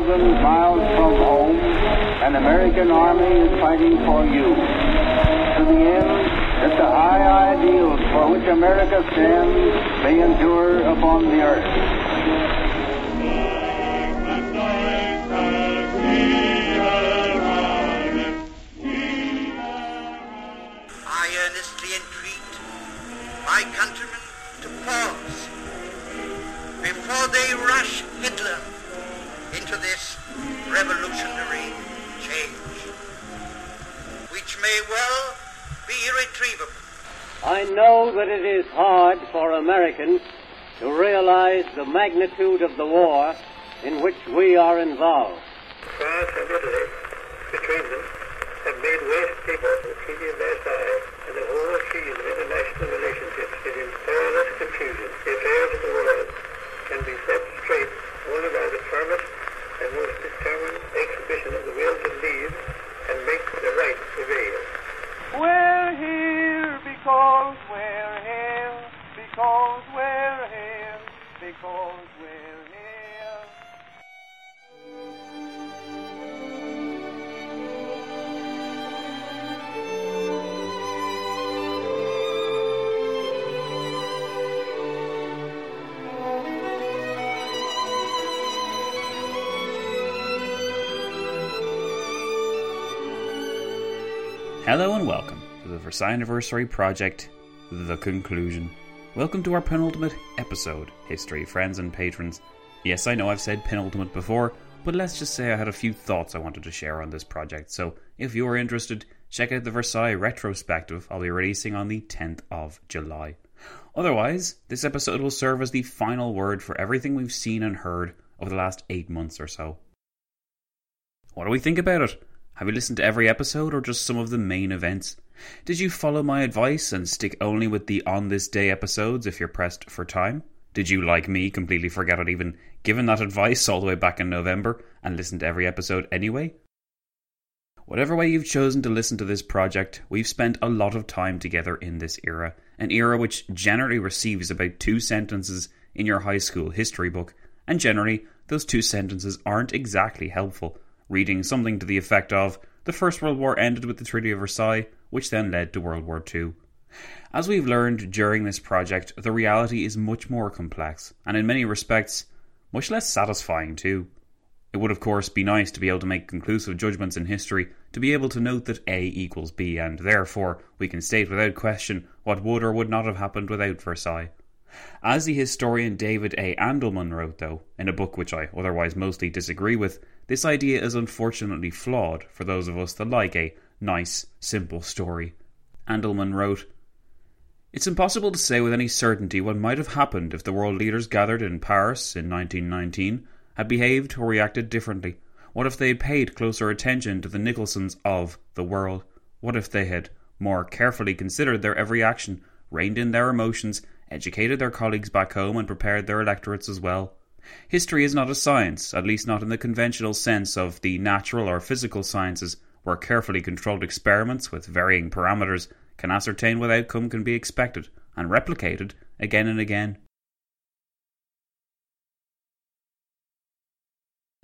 Thousand miles from home, an American army is fighting for you. To the end that the high ideals for which America stands may endure upon the earth. I earnestly entreat my countrymen to pause before they rush Hitler into this revolutionary change, which may well be irretrievable. I know that it is hard for Americans to realize the magnitude of the war in which we are involved. France and Italy, between them, have made waste paper the Treaty of Versailles, and the whole field of Hello and welcome to the Versailles Anniversary Project, The Conclusion. Welcome to our penultimate episode, history, friends, and patrons. Yes, I know I've said penultimate before, but let's just say I had a few thoughts I wanted to share on this project, so if you are interested, check out the Versailles retrospective I'll be releasing on the 10th of July. Otherwise, this episode will serve as the final word for everything we've seen and heard over the last eight months or so. What do we think about it? Have you listened to every episode or just some of the main events? Did you follow my advice and stick only with the on this day episodes if you're pressed for time? Did you, like me, completely forget I'd even given that advice all the way back in November and listen to every episode anyway? Whatever way you've chosen to listen to this project, we've spent a lot of time together in this era, an era which generally receives about two sentences in your high school history book, and generally, those two sentences aren't exactly helpful reading something to the effect of the First World War ended with the Treaty of Versailles, which then led to World War II. As we've learned during this project, the reality is much more complex, and in many respects, much less satisfying too. It would, of course, be nice to be able to make conclusive judgments in history, to be able to note that A equals B, and therefore we can state without question what would or would not have happened without Versailles. As the historian David A. Andelman wrote, though, in a book which I otherwise mostly disagree with, this idea is unfortunately flawed for those of us that like a nice, simple story. Andelman wrote, It's impossible to say with any certainty what might have happened if the world leaders gathered in Paris in 1919 had behaved or reacted differently. What if they had paid closer attention to the Nicholsons of the world? What if they had more carefully considered their every action, reined in their emotions, educated their colleagues back home, and prepared their electorates as well? History is not a science, at least not in the conventional sense of the natural or physical sciences, where carefully controlled experiments with varying parameters can ascertain what outcome can be expected and replicated again and again.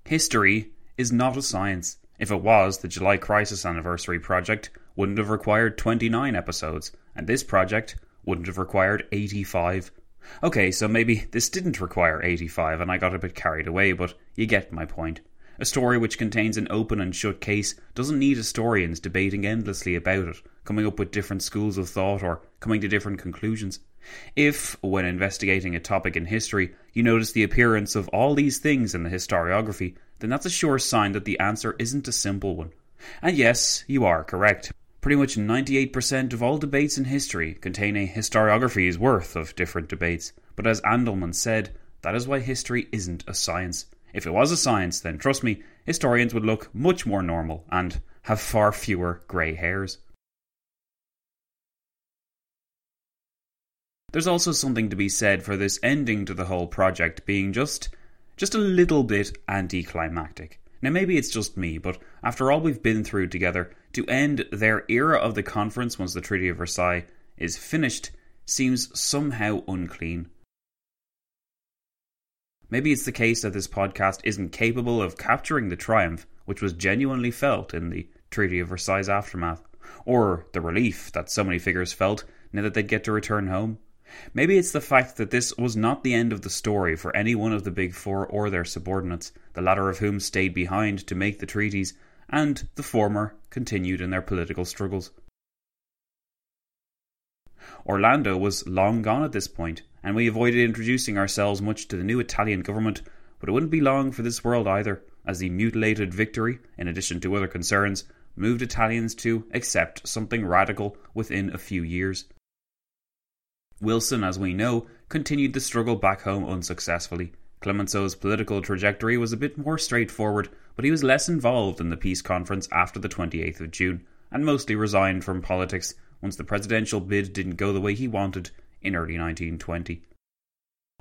History is not a science. If it was, the July Crisis Anniversary project wouldn't have required 29 episodes, and this project wouldn't have required 85. Okay, so maybe this didn't require 85 and I got a bit carried away, but you get my point. A story which contains an open and shut case doesn't need historians debating endlessly about it, coming up with different schools of thought or coming to different conclusions. If, when investigating a topic in history, you notice the appearance of all these things in the historiography, then that's a sure sign that the answer isn't a simple one. And yes, you are correct. Pretty much 98% of all debates in history contain a historiography's worth of different debates. But as Andelman said, that is why history isn't a science. If it was a science, then trust me, historians would look much more normal and have far fewer grey hairs. There's also something to be said for this ending to the whole project being just just a little bit anticlimactic. Now, maybe it's just me, but after all we've been through together, to end their era of the conference once the Treaty of Versailles is finished seems somehow unclean. Maybe it's the case that this podcast isn't capable of capturing the triumph which was genuinely felt in the Treaty of Versailles' aftermath, or the relief that so many figures felt now that they'd get to return home. Maybe it's the fact that this was not the end of the story for any one of the Big Four or their subordinates, the latter of whom stayed behind to make the treaties, and the former continued in their political struggles. Orlando was long gone at this point, and we avoided introducing ourselves much to the new Italian government, but it wouldn't be long for this world either, as the mutilated victory, in addition to other concerns, moved Italians to accept something radical within a few years. Wilson, as we know, continued the struggle back home unsuccessfully. Clemenceau's political trajectory was a bit more straightforward, but he was less involved in the peace conference after the 28th of June, and mostly resigned from politics once the presidential bid didn't go the way he wanted in early 1920.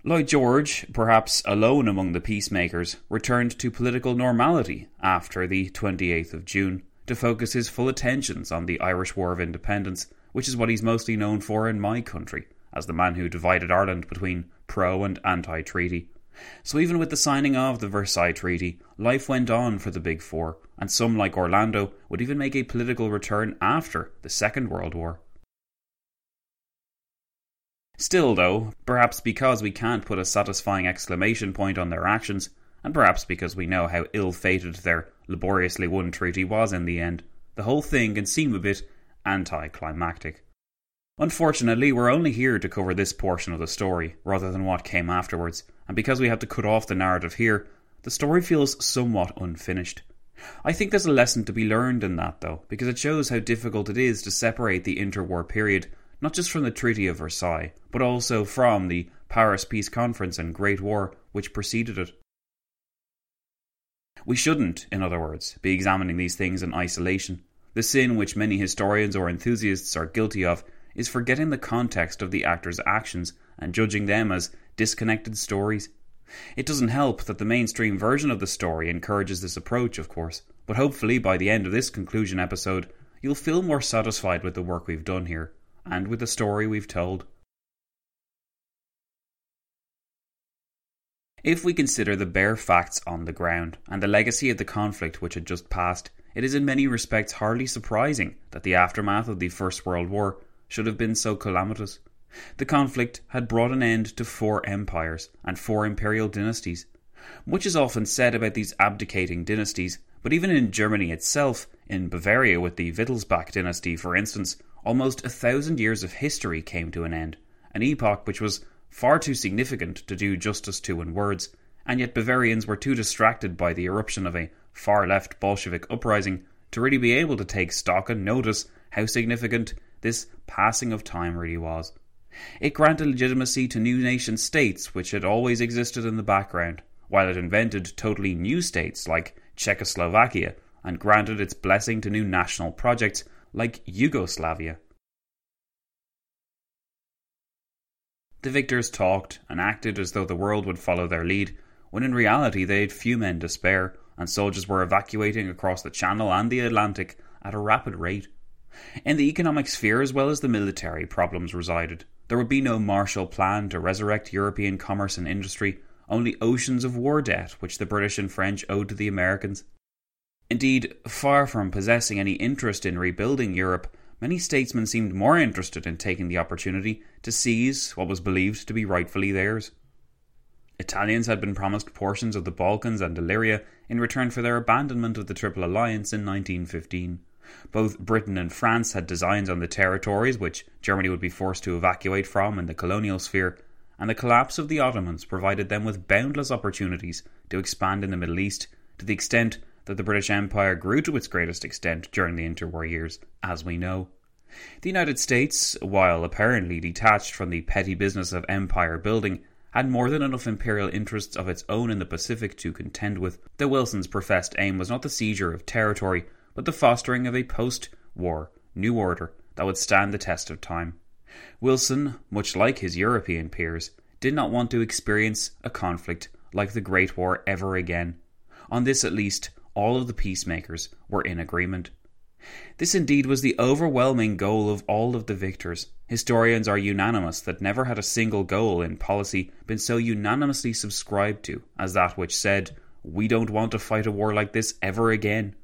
Lloyd George, perhaps alone among the peacemakers, returned to political normality after the 28th of June to focus his full attentions on the Irish War of Independence, which is what he's mostly known for in my country as the man who divided Ireland between pro and anti treaty. So even with the signing of the Versailles Treaty, life went on for the Big Four, and some, like Orlando, would even make a political return after the Second World War. Still, though, perhaps because we can't put a satisfying exclamation point on their actions, and perhaps because we know how ill fated their laboriously won treaty was in the end, the whole thing can seem a bit anticlimactic. Unfortunately, we're only here to cover this portion of the story, rather than what came afterwards, and because we have to cut off the narrative here, the story feels somewhat unfinished. I think there's a lesson to be learned in that, though, because it shows how difficult it is to separate the interwar period, not just from the Treaty of Versailles, but also from the Paris Peace Conference and Great War which preceded it. We shouldn't, in other words, be examining these things in isolation. The sin which many historians or enthusiasts are guilty of is forgetting the context of the actor's actions and judging them as disconnected stories. It doesn't help that the mainstream version of the story encourages this approach, of course, but hopefully by the end of this conclusion episode, you'll feel more satisfied with the work we've done here and with the story we've told. If we consider the bare facts on the ground and the legacy of the conflict which had just passed, it is in many respects hardly surprising that the aftermath of the First World War should have been so calamitous. The conflict had brought an end to four empires and four imperial dynasties. Much is often said about these abdicating dynasties, but even in Germany itself, in Bavaria with the Wittelsbach dynasty for instance, almost a thousand years of history came to an end, an epoch which was far too significant to do justice to in words, and yet Bavarians were too distracted by the eruption of a far left Bolshevik uprising to really be able to take stock and notice how significant this passing of time really was. It granted legitimacy to new nation states which had always existed in the background, while it invented totally new states like Czechoslovakia and granted its blessing to new national projects like Yugoslavia. The victors talked and acted as though the world would follow their lead, when in reality they had few men to spare, and soldiers were evacuating across the Channel and the Atlantic at a rapid rate. In the economic sphere as well as the military, problems resided. There would be no Marshall Plan to resurrect European commerce and industry, only oceans of war debt which the British and French owed to the Americans. Indeed, far from possessing any interest in rebuilding Europe, many statesmen seemed more interested in taking the opportunity to seize what was believed to be rightfully theirs. Italians had been promised portions of the Balkans and Illyria in return for their abandonment of the Triple Alliance in 1915. Both Britain and France had designs on the territories which Germany would be forced to evacuate from in the colonial sphere, and the collapse of the Ottomans provided them with boundless opportunities to expand in the Middle East to the extent that the British Empire grew to its greatest extent during the interwar years, as we know. The United States, while apparently detached from the petty business of empire building, had more than enough imperial interests of its own in the Pacific to contend with, though Wilson's professed aim was not the seizure of territory, but the fostering of a post war new order that would stand the test of time. Wilson, much like his European peers, did not want to experience a conflict like the Great War ever again. On this, at least, all of the peacemakers were in agreement. This indeed was the overwhelming goal of all of the victors. Historians are unanimous that never had a single goal in policy been so unanimously subscribed to as that which said, We don't want to fight a war like this ever again.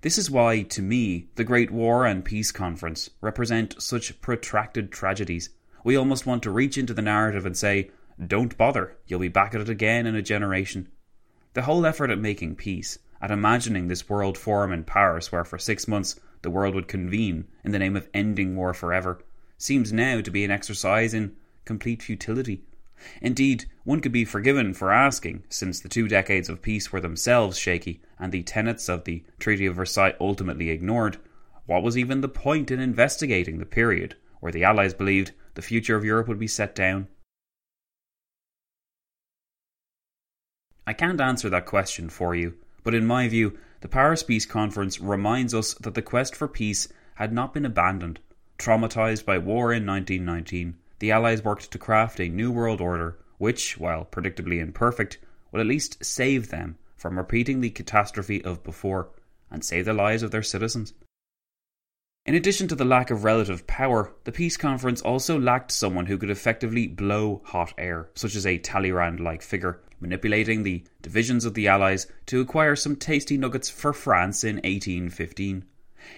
This is why, to me, the Great War and Peace Conference represent such protracted tragedies. We almost want to reach into the narrative and say, Don't bother, you'll be back at it again in a generation. The whole effort at making peace at imagining this world forum in Paris where for six months the world would convene in the name of ending war forever seems now to be an exercise in complete futility. Indeed, one could be forgiven for asking, since the two decades of peace were themselves shaky and the tenets of the Treaty of Versailles ultimately ignored, what was even the point in investigating the period where the Allies believed the future of Europe would be set down? I can't answer that question for you, but in my view, the Paris Peace Conference reminds us that the quest for peace had not been abandoned. Traumatized by war in 1919, the Allies worked to craft a new world order, which, while predictably imperfect, would at least save them from repeating the catastrophe of before and save the lives of their citizens. In addition to the lack of relative power, the peace conference also lacked someone who could effectively blow hot air, such as a Talleyrand like figure manipulating the divisions of the Allies to acquire some tasty nuggets for France in 1815.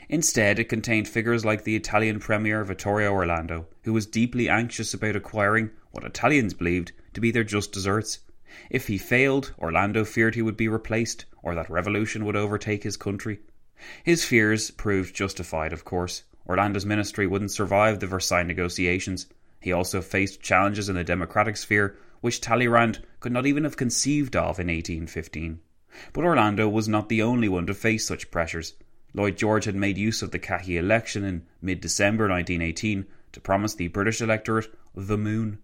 Instead, it contained figures like the Italian Premier Vittorio Orlando, who was deeply anxious about acquiring what Italians believed to be their just deserts. If he failed, Orlando feared he would be replaced, or that revolution would overtake his country. His fears proved justified, of course. Orlando's ministry wouldn't survive the Versailles negotiations. He also faced challenges in the democratic sphere which Talleyrand could not even have conceived of in 1815. But Orlando was not the only one to face such pressures. Lloyd George had made use of the khaki election in mid December 1918 to promise the British electorate the moon.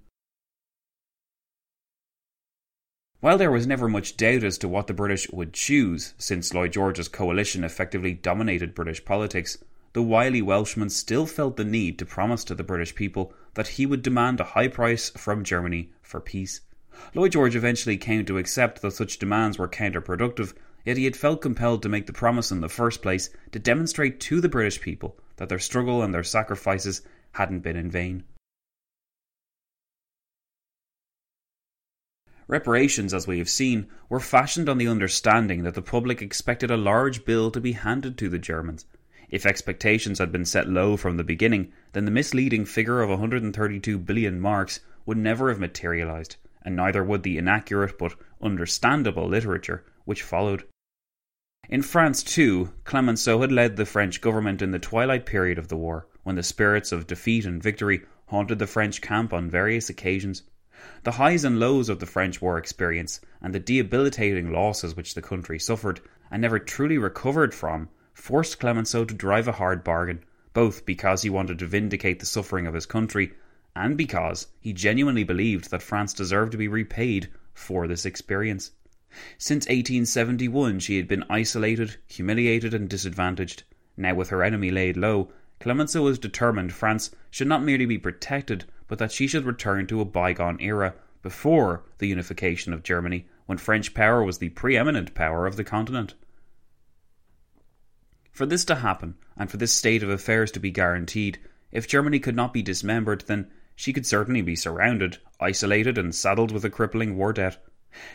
While there was never much doubt as to what the British would choose, since Lloyd George's coalition effectively dominated British politics, the wily Welshman still felt the need to promise to the British people that he would demand a high price from Germany for peace. Lloyd George eventually came to accept that such demands were counterproductive, yet he had felt compelled to make the promise in the first place to demonstrate to the British people that their struggle and their sacrifices hadn't been in vain. Reparations, as we have seen, were fashioned on the understanding that the public expected a large bill to be handed to the Germans, if expectations had been set low from the beginning, then the misleading figure of 132 billion marks would never have materialized, and neither would the inaccurate but understandable literature which followed. In France, too, Clemenceau had led the French government in the twilight period of the war, when the spirits of defeat and victory haunted the French camp on various occasions. The highs and lows of the French war experience, and the debilitating losses which the country suffered and never truly recovered from, forced Clemenceau to drive a hard bargain, both because he wanted to vindicate the suffering of his country and because he genuinely believed that France deserved to be repaid for this experience. Since 1871, she had been isolated, humiliated, and disadvantaged. Now, with her enemy laid low, Clemenceau was determined France should not merely be protected, but that she should return to a bygone era before the unification of Germany, when French power was the preeminent power of the continent. For this to happen, and for this state of affairs to be guaranteed, if Germany could not be dismembered, then she could certainly be surrounded, isolated, and saddled with a crippling war debt.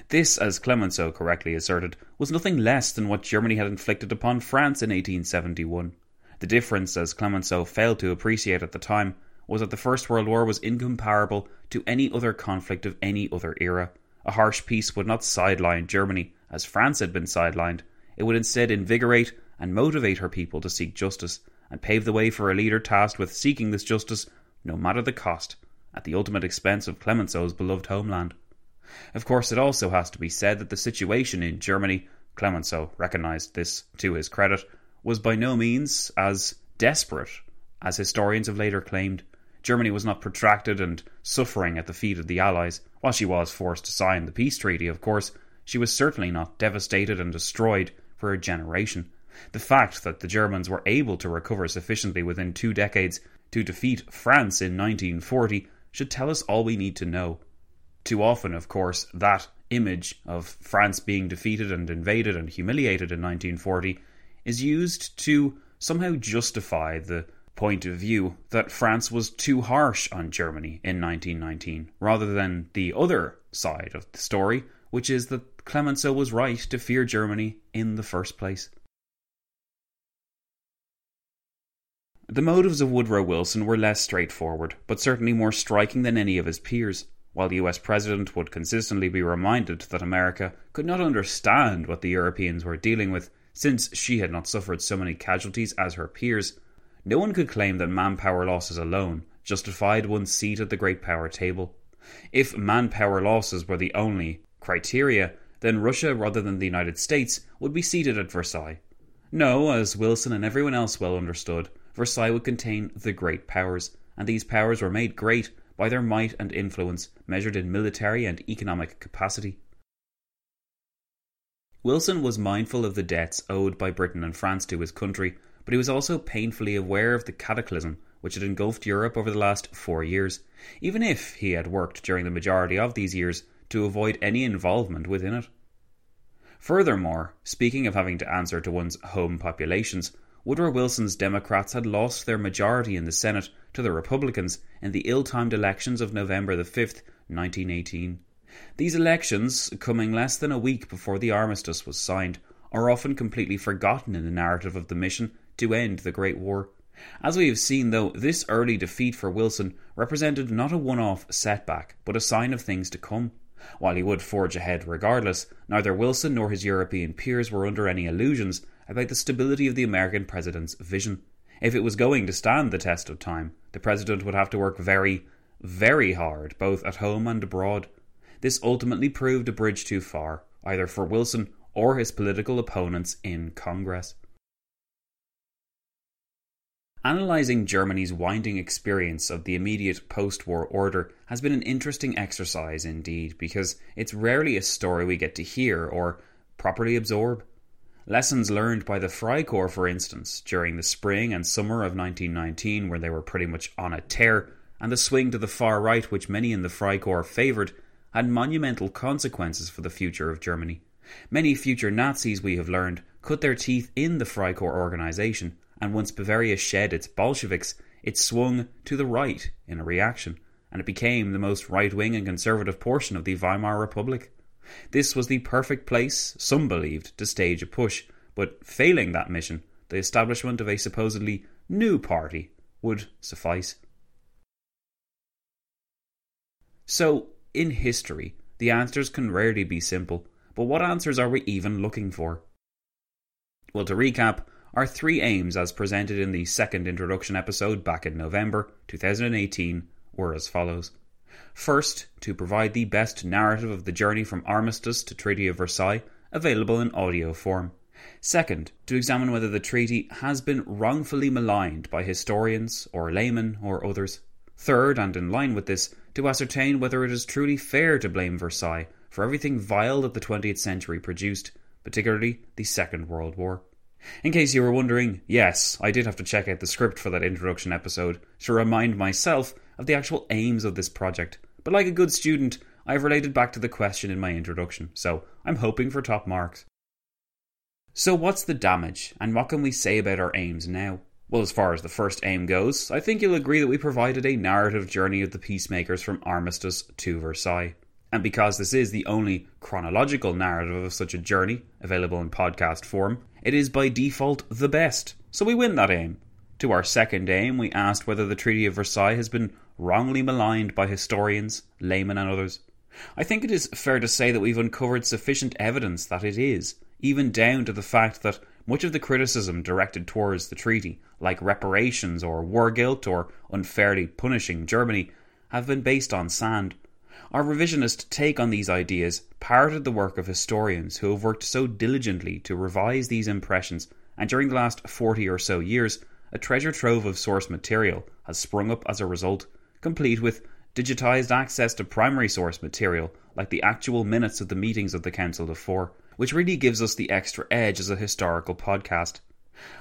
This, as Clemenceau correctly asserted, was nothing less than what Germany had inflicted upon France in 1871. The difference, as Clemenceau failed to appreciate at the time, was that the First World War was incomparable to any other conflict of any other era. A harsh peace would not sideline Germany, as France had been sidelined. It would instead invigorate and motivate her people to seek justice, and pave the way for a leader tasked with seeking this justice, no matter the cost, at the ultimate expense of Clemenceau's beloved homeland. Of course, it also has to be said that the situation in Germany, Clemenceau recognised this to his credit, was by no means as desperate as historians have later claimed. Germany was not protracted and suffering at the feet of the Allies. While she was forced to sign the peace treaty, of course, she was certainly not devastated and destroyed for a generation. The fact that the Germans were able to recover sufficiently within two decades to defeat France in 1940 should tell us all we need to know. Too often, of course, that image of France being defeated and invaded and humiliated in 1940 is used to somehow justify the point of view that France was too harsh on Germany in 1919, rather than the other side of the story, which is that Clemenceau was right to fear Germany in the first place. The motives of Woodrow Wilson were less straightforward, but certainly more striking than any of his peers. While the US president would consistently be reminded that America could not understand what the Europeans were dealing with, since she had not suffered so many casualties as her peers, no one could claim that manpower losses alone justified one's seat at the great power table. If manpower losses were the only criteria, then Russia rather than the United States would be seated at Versailles. No, as Wilson and everyone else well understood, Versailles would contain the great powers, and these powers were made great by their might and influence measured in military and economic capacity. Wilson was mindful of the debts owed by Britain and France to his country, but he was also painfully aware of the cataclysm which had engulfed Europe over the last four years, even if he had worked during the majority of these years to avoid any involvement within it. Furthermore, speaking of having to answer to one's home populations, Woodrow Wilson's Democrats had lost their majority in the Senate to the Republicans in the ill timed elections of November the 5th, 1918. These elections, coming less than a week before the armistice was signed, are often completely forgotten in the narrative of the mission to end the Great War. As we have seen, though, this early defeat for Wilson represented not a one off setback, but a sign of things to come. While he would forge ahead regardless, neither Wilson nor his European peers were under any illusions about the stability of the American president's vision. If it was going to stand the test of time, the president would have to work very, very hard, both at home and abroad. This ultimately proved a bridge too far, either for Wilson or his political opponents in Congress. Analysing Germany's winding experience of the immediate post war order has been an interesting exercise indeed, because it's rarely a story we get to hear or properly absorb. Lessons learned by the Freikorps, for instance, during the spring and summer of 1919, where they were pretty much on a tear, and the swing to the far right, which many in the Freikorps favoured, had monumental consequences for the future of Germany. Many future Nazis, we have learned, cut their teeth in the Freikorps organisation, and once Bavaria shed its Bolsheviks, it swung to the right in a reaction, and it became the most right wing and conservative portion of the Weimar Republic. This was the perfect place, some believed, to stage a putsch, but failing that mission, the establishment of a supposedly new party would suffice. So, in history, the answers can rarely be simple, but what answers are we even looking for? Well, to recap, our three aims, as presented in the second introduction episode back in November 2018, were as follows. First, to provide the best narrative of the journey from armistice to Treaty of Versailles, available in audio form. Second, to examine whether the treaty has been wrongfully maligned by historians or laymen or others. Third, and in line with this, to ascertain whether it is truly fair to blame Versailles for everything vile that the 20th century produced, particularly the Second World War. In case you were wondering, yes, I did have to check out the script for that introduction episode to remind myself of the actual aims of this project, but like a good student, I have related back to the question in my introduction, so I'm hoping for top marks. So, what's the damage, and what can we say about our aims now? Well, as far as the first aim goes, I think you'll agree that we provided a narrative journey of the peacemakers from Armistice to Versailles. And because this is the only chronological narrative of such a journey available in podcast form, it is by default the best. So we win that aim. To our second aim, we asked whether the Treaty of Versailles has been wrongly maligned by historians, laymen, and others. I think it is fair to say that we've uncovered sufficient evidence that it is, even down to the fact that much of the criticism directed towards the treaty, like reparations or war guilt or unfairly punishing Germany, have been based on sand. Our revisionist take on these ideas parroted the work of historians who have worked so diligently to revise these impressions, and during the last 40 or so years, a treasure trove of source material has sprung up as a result, complete with digitized access to primary source material, like the actual minutes of the meetings of the Council of Four, which really gives us the extra edge as a historical podcast.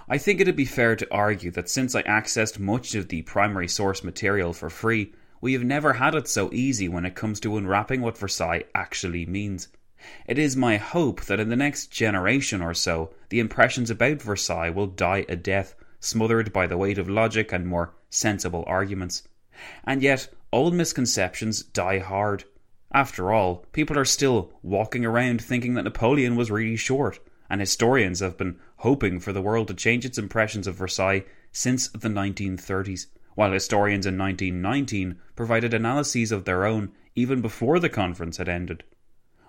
I think it'd be fair to argue that since I accessed much of the primary source material for free, we have never had it so easy when it comes to unwrapping what Versailles actually means. It is my hope that in the next generation or so, the impressions about Versailles will die a death, smothered by the weight of logic and more sensible arguments. And yet, old misconceptions die hard. After all, people are still walking around thinking that Napoleon was really short, and historians have been hoping for the world to change its impressions of Versailles since the 1930s, while historians in 1919 provided analyses of their own even before the conference had ended.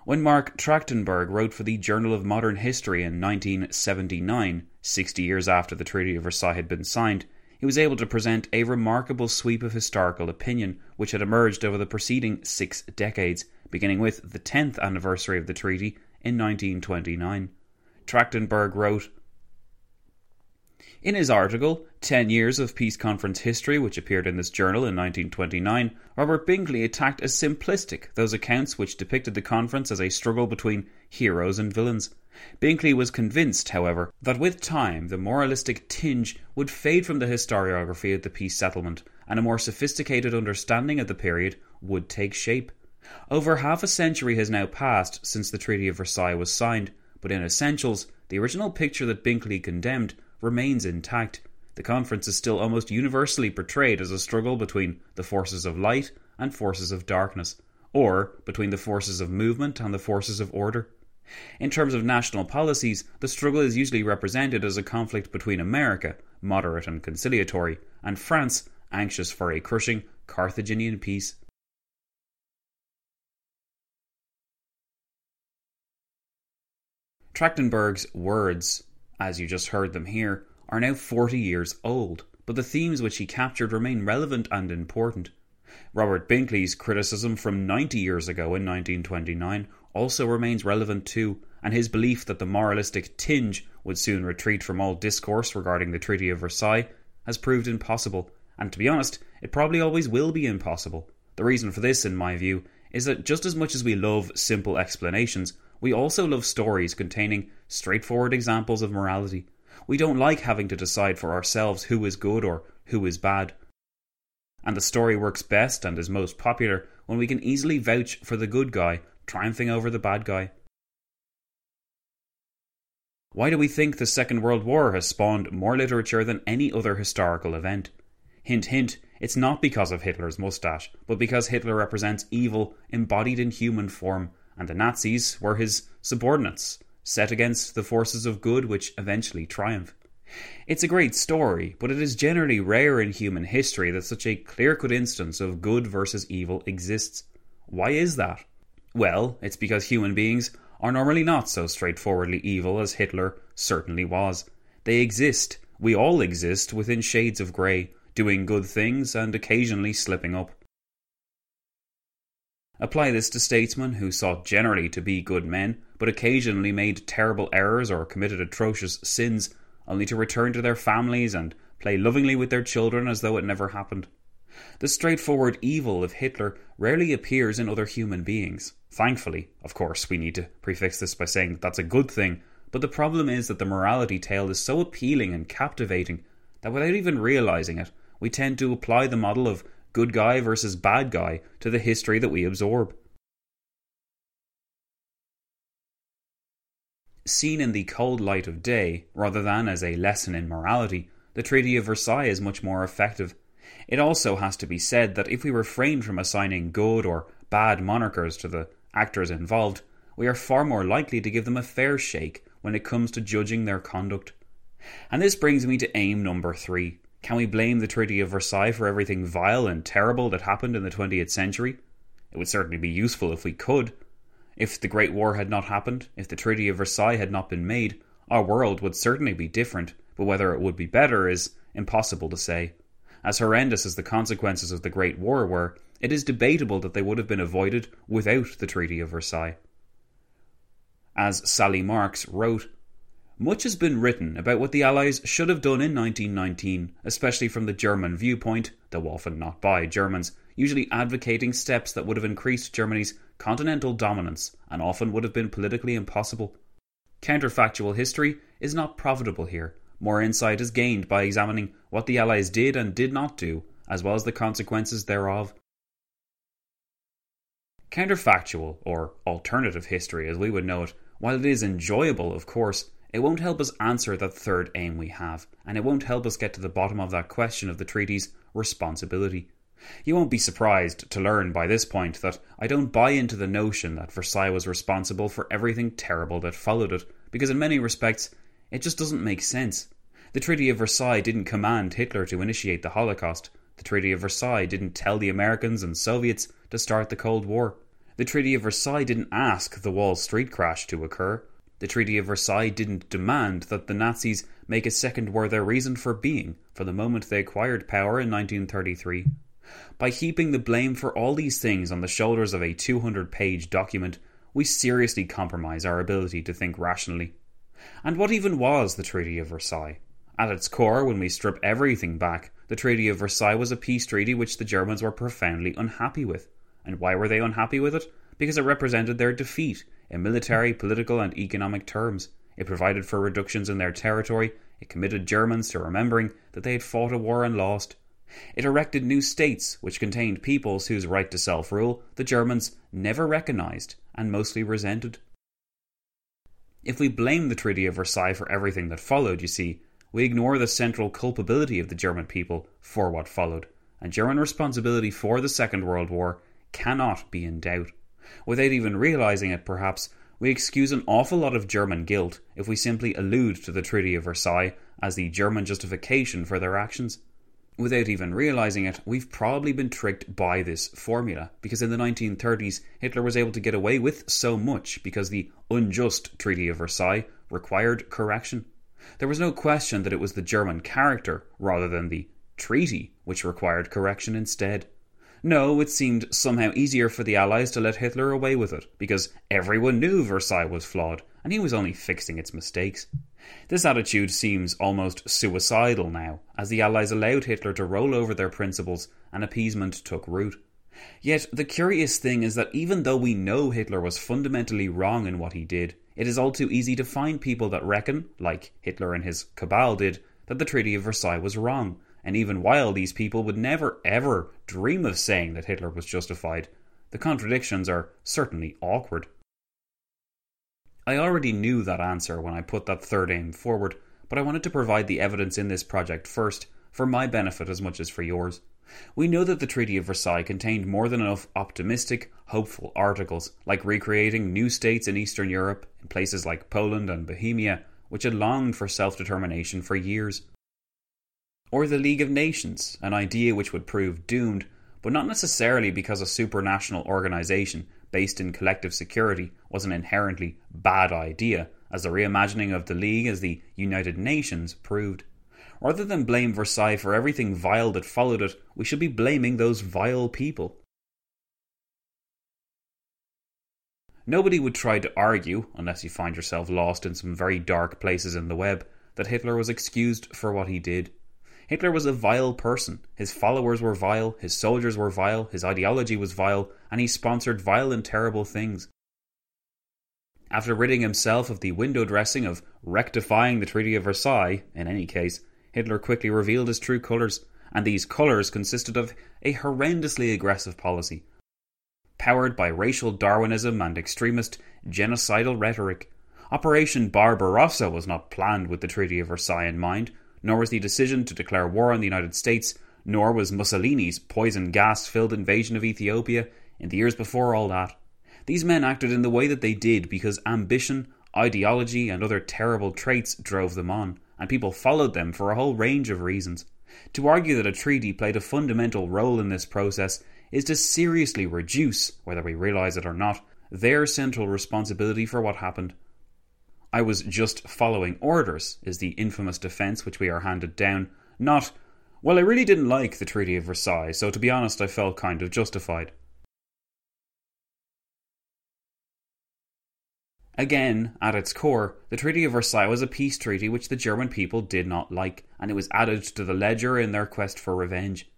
When Marc Trachtenberg wrote for the Journal of Modern History in 1979, 60 years after the Treaty of Versailles had been signed, he was able to present a remarkable sweep of historical opinion which had emerged over the preceding six decades, beginning with the 10th anniversary of the treaty in 1929. Trachtenberg wrote in his article, 10 Years of Peace Conference History, which appeared in this journal in 1929, Robert Binkley attacked as simplistic those accounts which depicted the conference as a struggle between heroes and villains. Binkley was convinced, however, that with time the moralistic tinge would fade from the historiography of the peace settlement, and a more sophisticated understanding of the period would take shape. Over half a century has now passed since the Treaty of Versailles was signed, but in essentials, the original picture that Binkley condemned remains intact. The conference is still almost universally portrayed as a struggle between the forces of light and forces of darkness, or between the forces of movement and the forces of order. In terms of national policies, the struggle is usually represented as a conflict between America, moderate and conciliatory, and France, anxious for a crushing Carthaginian peace. Trachtenberg's words as you just heard them here, are now 40 years old, but the themes which he captured remain relevant and important. Robert Binkley's criticism from 90 years ago in 1929 also remains relevant too, and his belief that the moralistic tinge would soon retreat from all discourse regarding the Treaty of Versailles has proved impossible, and to be honest, it probably always will be impossible. The reason for this, in my view, is that just as much as we love simple explanations, we also love stories containing straightforward examples of morality. We don't like having to decide for ourselves who is good or who is bad. And the story works best and is most popular when we can easily vouch for the good guy triumphing over the bad guy. Why do we think the Second World War has spawned more literature than any other historical event? Hint, hint, it's not because of Hitler's moustache, but because Hitler represents evil embodied in human form, and the Nazis were his subordinates, set against the forces of good which eventually triumph. It's a great story, but it is generally rare in human history that such a clear cut instance of good versus evil exists. Why is that? Well, it's because human beings are normally not so straightforwardly evil as Hitler certainly was. They exist, we all exist, within shades of grey, doing good things and occasionally slipping up. Apply this to statesmen who sought generally to be good men, but occasionally made terrible errors or committed atrocious sins, only to return to their families and play lovingly with their children as though it never happened. The straightforward evil of Hitler rarely appears in other human beings. Thankfully, of course, we need to prefix this by saying that that's a good thing, but the problem is that the morality tale is so appealing and captivating that without even realizing it, we tend to apply the model of good guy versus bad guy, to the history that we absorb. Seen in the cold light of day, rather than as a lesson in morality, the Treaty of Versailles is much more effective. It also has to be said that if we refrain from assigning good or bad monarchers to the actors involved, we are far more likely to give them a fair shake when it comes to judging their conduct. And this brings me to aim number three. Can we blame the Treaty of Versailles for everything vile and terrible that happened in the 20th century? It would certainly be useful if we could. If the Great War had not happened, if the Treaty of Versailles had not been made, our world would certainly be different, but whether it would be better is impossible to say. As horrendous as the consequences of the Great War were, it is debatable that they would have been avoided without the Treaty of Versailles. As Sally Marks wrote, much has been written about what the Allies should have done in 1919, especially from the German viewpoint, though often not by Germans, usually advocating steps that would have increased Germany's continental dominance and often would have been politically impossible. Counterfactual history is not profitable here. More insight is gained by examining what the Allies did and did not do, as well as the consequences thereof. Counterfactual, or alternative history as we would know it, while it is enjoyable, of course, it won't help us answer that third aim we have, and it won't help us get to the bottom of that question of the treaty's responsibility. You won't be surprised to learn by this point that I don't buy into the notion that Versailles was responsible for everything terrible that followed it, because in many respects, it just doesn't make sense. The Treaty of Versailles didn't command Hitler to initiate the Holocaust. The Treaty of Versailles didn't tell the Americans and Soviets to start the Cold War. The Treaty of Versailles didn't ask the Wall Street crash to occur. The Treaty of Versailles didn't demand that the Nazis make a second war their reason for being from the moment they acquired power in 1933. By heaping the blame for all these things on the shoulders of a 200 page document, we seriously compromise our ability to think rationally. And what even was the Treaty of Versailles? At its core, when we strip everything back, the Treaty of Versailles was a peace treaty which the Germans were profoundly unhappy with. And why were they unhappy with it? Because it represented their defeat in military, political, and economic terms. It provided for reductions in their territory. It committed Germans to remembering that they had fought a war and lost. It erected new states which contained peoples whose right to self rule the Germans never recognised and mostly resented. If we blame the Treaty of Versailles for everything that followed, you see, we ignore the central culpability of the German people for what followed, and German responsibility for the Second World War cannot be in doubt. Without even realizing it, perhaps, we excuse an awful lot of German guilt if we simply allude to the Treaty of Versailles as the German justification for their actions. Without even realizing it, we've probably been tricked by this formula, because in the 1930s, Hitler was able to get away with so much because the unjust Treaty of Versailles required correction. There was no question that it was the German character, rather than the treaty, which required correction instead. No, it seemed somehow easier for the Allies to let Hitler away with it, because everyone knew Versailles was flawed, and he was only fixing its mistakes. This attitude seems almost suicidal now, as the Allies allowed Hitler to roll over their principles and appeasement took root. Yet the curious thing is that even though we know Hitler was fundamentally wrong in what he did, it is all too easy to find people that reckon, like Hitler and his cabal did, that the Treaty of Versailles was wrong, and even while these people would never ever dream of saying that Hitler was justified, the contradictions are certainly awkward. I already knew that answer when I put that third aim forward, but I wanted to provide the evidence in this project first, for my benefit as much as for yours. We know that the Treaty of Versailles contained more than enough optimistic, hopeful articles, like recreating new states in Eastern Europe, in places like Poland and Bohemia, which had longed for self determination for years or the League of Nations, an idea which would prove doomed, but not necessarily because a supranational organisation based in collective security was an inherently bad idea, as the reimagining of the League as the United Nations proved. Rather than blame Versailles for everything vile that followed it, we should be blaming those vile people. Nobody would try to argue, unless you find yourself lost in some very dark places in the web, that Hitler was excused for what he did. Hitler was a vile person. His followers were vile, his soldiers were vile, his ideology was vile, and he sponsored vile and terrible things. After ridding himself of the window dressing of rectifying the Treaty of Versailles, in any case, Hitler quickly revealed his true colours, and these colours consisted of a horrendously aggressive policy, powered by racial Darwinism and extremist genocidal rhetoric. Operation Barbarossa was not planned with the Treaty of Versailles in mind, nor was the decision to declare war on the United States, nor was Mussolini's poison gas filled invasion of Ethiopia in the years before all that. These men acted in the way that they did because ambition, ideology, and other terrible traits drove them on, and people followed them for a whole range of reasons. To argue that a treaty played a fundamental role in this process is to seriously reduce, whether we realise it or not, their central responsibility for what happened. I was just following orders, is the infamous defence which we are handed down, not, well, I really didn't like the Treaty of Versailles, so to be honest, I felt kind of justified. Again, at its core, the Treaty of Versailles was a peace treaty which the German people did not like, and it was added to the ledger in their quest for revenge.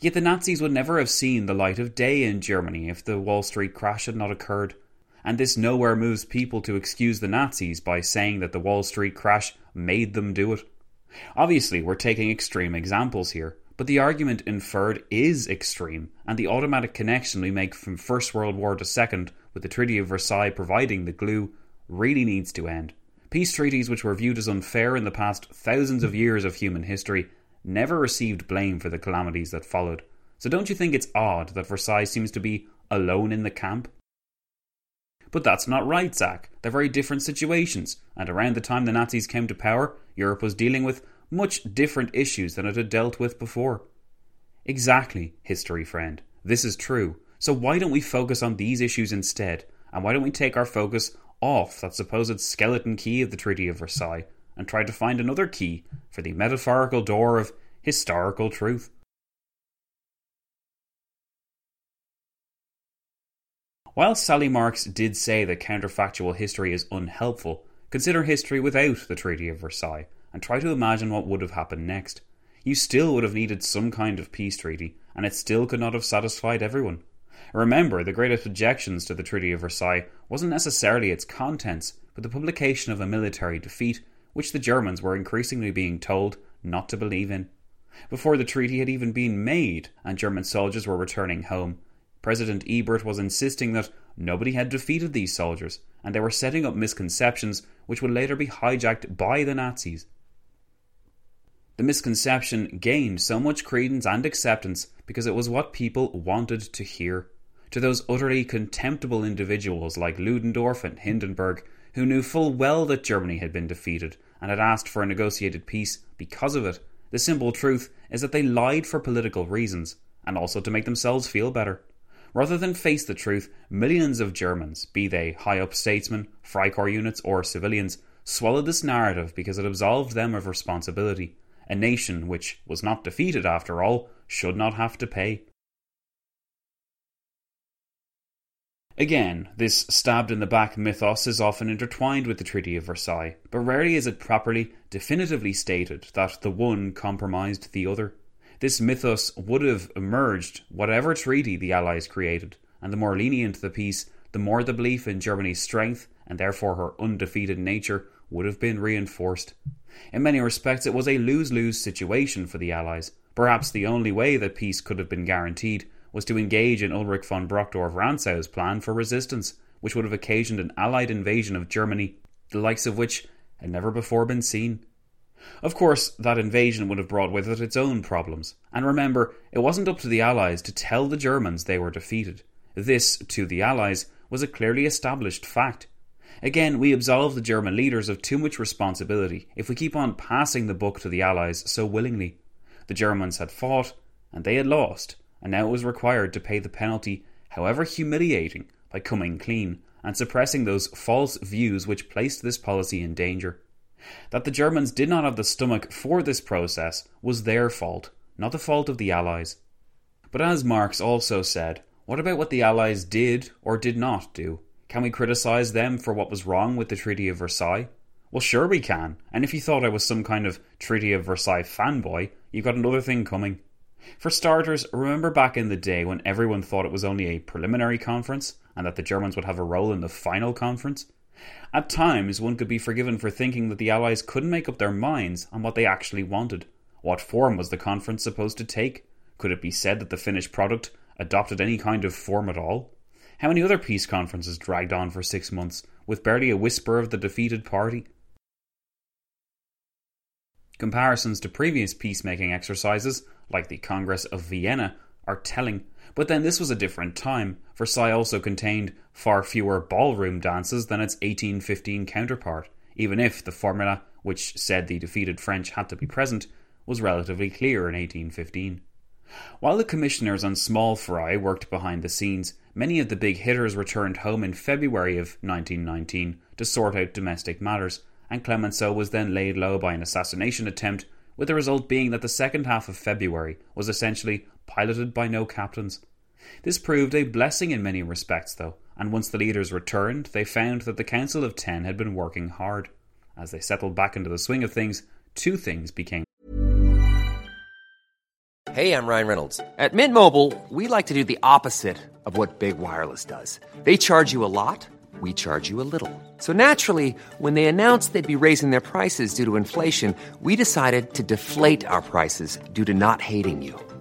Yet the Nazis would never have seen the light of day in Germany if the Wall Street crash had not occurred. And this nowhere moves people to excuse the Nazis by saying that the Wall Street crash made them do it. Obviously, we're taking extreme examples here, but the argument inferred is extreme, and the automatic connection we make from First World War to Second, with the Treaty of Versailles providing the glue, really needs to end. Peace treaties which were viewed as unfair in the past thousands of years of human history never received blame for the calamities that followed. So don't you think it's odd that Versailles seems to be alone in the camp? But that's not right, Zach. They're very different situations, and around the time the Nazis came to power, Europe was dealing with much different issues than it had dealt with before. Exactly, history friend. This is true. So why don't we focus on these issues instead? And why don't we take our focus off that supposed skeleton key of the Treaty of Versailles and try to find another key for the metaphorical door of historical truth? While Sally Marks did say that counterfactual history is unhelpful, consider history without the Treaty of Versailles and try to imagine what would have happened next. You still would have needed some kind of peace treaty, and it still could not have satisfied everyone. Remember, the greatest objections to the Treaty of Versailles wasn't necessarily its contents, but the publication of a military defeat, which the Germans were increasingly being told not to believe in. Before the treaty had even been made and German soldiers were returning home, President Ebert was insisting that nobody had defeated these soldiers, and they were setting up misconceptions which would later be hijacked by the Nazis. The misconception gained so much credence and acceptance because it was what people wanted to hear. To those utterly contemptible individuals like Ludendorff and Hindenburg, who knew full well that Germany had been defeated and had asked for a negotiated peace because of it, the simple truth is that they lied for political reasons and also to make themselves feel better. Rather than face the truth, millions of Germans, be they high up statesmen, Freikorps units, or civilians, swallowed this narrative because it absolved them of responsibility a nation which was not defeated after all should not have to pay. Again, this stabbed in the back mythos is often intertwined with the Treaty of Versailles, but rarely is it properly, definitively stated that the one compromised the other. This mythos would have emerged whatever treaty the Allies created, and the more lenient the peace, the more the belief in Germany's strength, and therefore her undefeated nature, would have been reinforced. In many respects, it was a lose lose situation for the Allies. Perhaps the only way that peace could have been guaranteed was to engage in Ulrich von Brockdorff Rantzau's plan for resistance, which would have occasioned an Allied invasion of Germany, the likes of which had never before been seen. Of course, that invasion would have brought with it its own problems. And remember, it wasn't up to the Allies to tell the Germans they were defeated. This, to the Allies, was a clearly established fact. Again, we absolve the German leaders of too much responsibility if we keep on passing the buck to the Allies so willingly. The Germans had fought, and they had lost, and now it was required to pay the penalty, however humiliating, by coming clean and suppressing those false views which placed this policy in danger. That the Germans did not have the stomach for this process was their fault, not the fault of the Allies. But as Marks also said, what about what the Allies did or did not do? Can we criticise them for what was wrong with the Treaty of Versailles? Well, sure we can. And if you thought I was some kind of Treaty of Versailles fanboy, you've got another thing coming. For starters, remember back in the day when everyone thought it was only a preliminary conference and that the Germans would have a role in the final conference? At times, one could be forgiven for thinking that the Allies couldn't make up their minds on what they actually wanted. What form was the conference supposed to take? Could it be said that the finished product adopted any kind of form at all? How many other peace conferences dragged on for six months, with barely a whisper of the defeated party? Comparisons to previous peacemaking exercises, like the Congress of Vienna, are telling, but then this was a different time. Versailles also contained far fewer ballroom dances than its 1815 counterpart, even if the formula, which said the defeated French had to be present, was relatively clear in 1815. While the commissioners and small fry worked behind the scenes, many of the big hitters returned home in February of 1919 to sort out domestic matters, and Clemenceau was then laid low by an assassination attempt, with the result being that the second half of February was essentially piloted by no captains. This proved a blessing in many respects, though, and once the leaders returned, they found that the Council of Ten had been working hard. As they settled back into the swing of things, two things became. Hey, I'm Ryan Reynolds. At Mint Mobile, we like to do the opposite of what Big Wireless does. They charge you a lot we charge you a little. So naturally, when they announced they'd be raising their prices due to inflation, we decided to deflate our prices due to not hating you.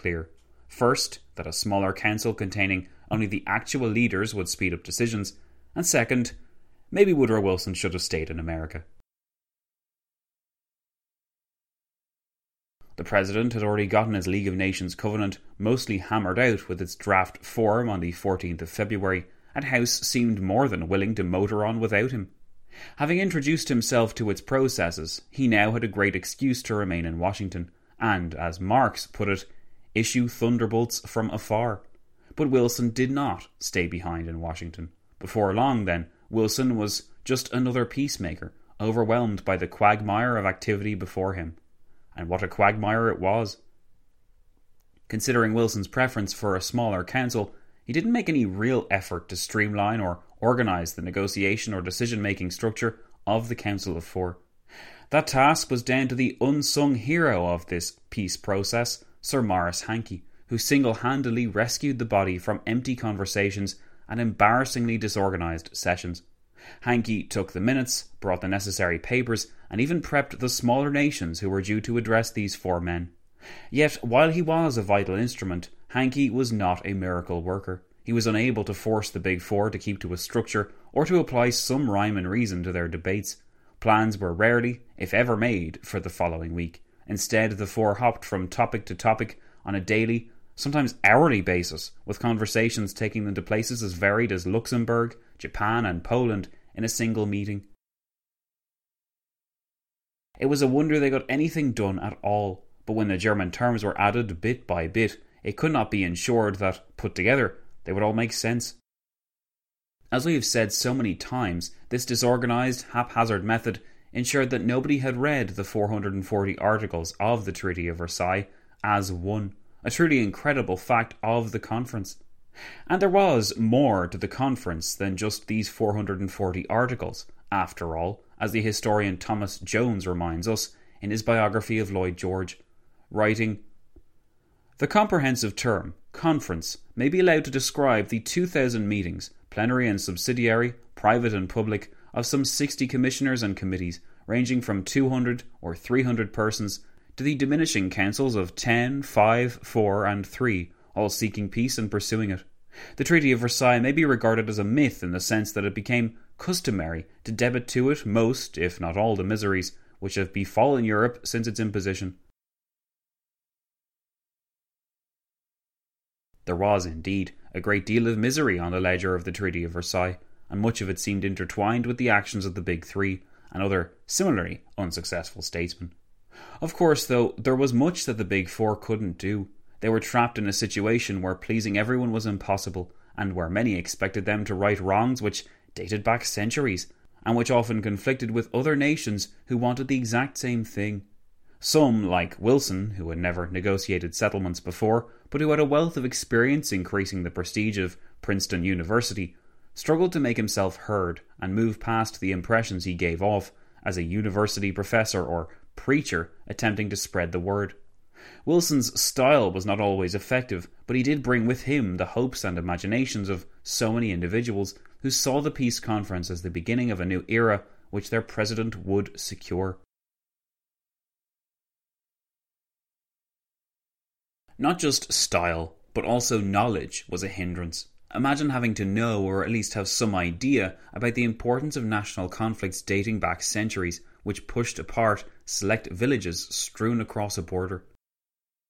clear. First, that a smaller council containing only the actual leaders would speed up decisions, and second, maybe Woodrow Wilson should have stayed in America. The President had already gotten his League of Nations covenant mostly hammered out with its draft form on the 14th of February, and House seemed more than willing to motor on without him. Having introduced himself to its processes, he now had a great excuse to remain in Washington, and, as Marks put it, issue thunderbolts from afar. But Wilson did not stay behind in Washington. Before long, then, Wilson was just another peacemaker, overwhelmed by the quagmire of activity before him. And what a quagmire it was! Considering Wilson's preference for a smaller council, he didn't make any real effort to streamline or organise the negotiation or decision making structure of the Council of Four. That task was down to the unsung hero of this peace process, Sir Maurice Hankey, who single handedly rescued the body from empty conversations and embarrassingly disorganised sessions. Hankey took the minutes, brought the necessary papers, and even prepped the smaller nations who were due to address these four men. Yet, while he was a vital instrument, Hankey was not a miracle worker. He was unable to force the Big Four to keep to a structure or to apply some rhyme and reason to their debates. Plans were rarely, if ever, made for the following week. Instead, the four hopped from topic to topic on a daily, sometimes hourly basis, with conversations taking them to places as varied as Luxembourg, Japan, and Poland in a single meeting. It was a wonder they got anything done at all, but when the German terms were added bit by bit, it could not be ensured that, put together, they would all make sense. As we have said so many times, this disorganized, haphazard method ensured that nobody had read the 440 articles of the Treaty of Versailles as one, a truly incredible fact of the conference. And there was more to the conference than just these 440 articles, after all, as the historian Thomas Jones reminds us in his biography of Lloyd George, writing The comprehensive term, conference, may be allowed to describe the 2,000 meetings, plenary and subsidiary, private and public, of some 60 commissioners and committees, ranging from 200 or 300 persons to the diminishing councils of 10, 5, 4, and 3, all seeking peace and pursuing it. The Treaty of Versailles may be regarded as a myth in the sense that it became customary to debit to it most, if not all, the miseries which have befallen Europe since its imposition. There was, indeed, a great deal of misery on the ledger of the Treaty of Versailles, and much of it seemed intertwined with the actions of the Big Three and other similarly unsuccessful statesmen. Of course, though, there was much that the Big Four couldn't do. They were trapped in a situation where pleasing everyone was impossible, and where many expected them to right wrongs which dated back centuries, and which often conflicted with other nations who wanted the exact same thing. Some, like Wilson, who had never negotiated settlements before, but who had a wealth of experience increasing the prestige of Princeton University, struggled to make himself heard and move past the impressions he gave off as a university professor or preacher attempting to spread the word. Wilson's style was not always effective, but he did bring with him the hopes and imaginations of so many individuals who saw the peace conference as the beginning of a new era which their president would secure. Not just style, but also knowledge was a hindrance. Imagine having to know, or at least have some idea, about the importance of national conflicts dating back centuries, which pushed apart select villages strewn across a border.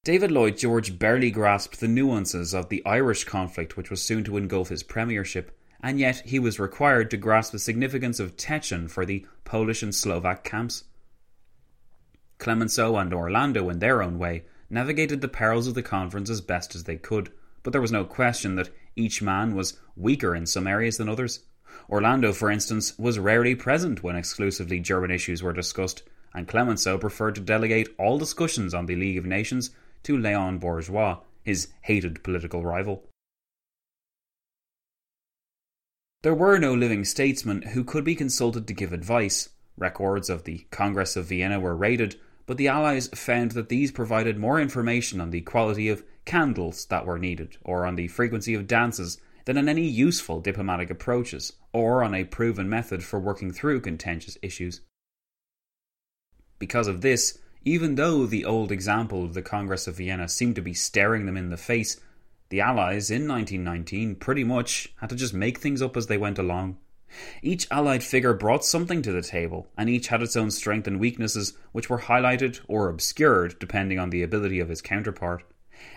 David Lloyd George barely grasped the nuances of the Irish conflict, which was soon to engulf his premiership, and yet he was required to grasp the significance of Teschen for the Polish and Slovak camps. Clemenceau and Orlando, in their own way, navigated the perils of the conference as best as they could, but there was no question that each man was weaker in some areas than others. Orlando, for instance, was rarely present when exclusively German issues were discussed, and Clemenceau preferred to delegate all discussions on the League of Nations to Léon Bourgeois, his hated political rival. There were no living statesmen who could be consulted to give advice. Records of the Congress of Vienna were raided, but the Allies found that these provided more information on the quality of candles that were needed, or on the frequency of dances, than on any useful diplomatic approaches, or on a proven method for working through contentious issues. Because of this, even though the old example of the Congress of Vienna seemed to be staring them in the face, the Allies in 1919 pretty much had to just make things up as they went along. Each Allied figure brought something to the table, and each had its own strengths and weaknesses, which were highlighted or obscured depending on the ability of his counterpart.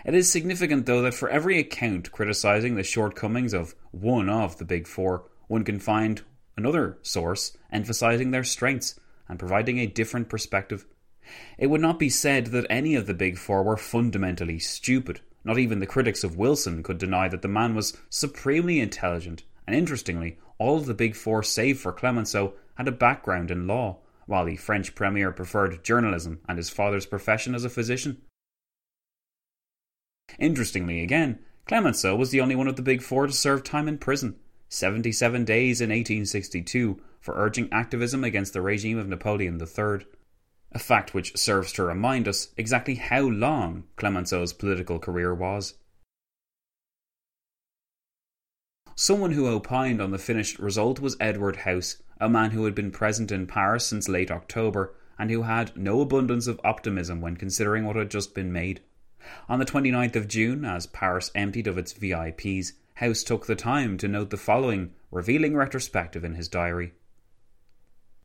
It is significant, though, that for every account criticising the shortcomings of one of the Big Four, one can find another source emphasising their strengths and providing a different perspective. It would not be said that any of the Big Four were fundamentally stupid. Not even the critics of Wilson could deny that the man was supremely intelligent, and interestingly, all of the Big Four, save for Clemenceau, had a background in law, while the French premier preferred journalism and his father's profession as a physician. Interestingly, again, Clemenceau was the only one of the Big Four to serve time in prison 77 days in 1862 for urging activism against the regime of Napoleon III. A fact which serves to remind us exactly how long Clemenceau's political career was. Someone who opined on the finished result was Edward House, a man who had been present in Paris since late October and who had no abundance of optimism when considering what had just been made. On the 29th of June, as Paris emptied of its VIPs, House took the time to note the following revealing retrospective in his diary.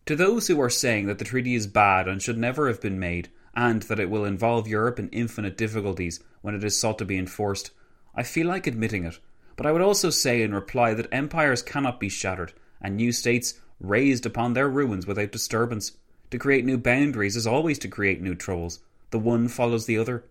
To those who are saying that the treaty is bad and should never have been made, and that it will involve Europe in infinite difficulties when it is sought to be enforced, I feel like admitting it but I would also say in reply that empires cannot be shattered, and new states raised upon their ruins without disturbance. To create new boundaries is always to create new troubles. The one follows the other.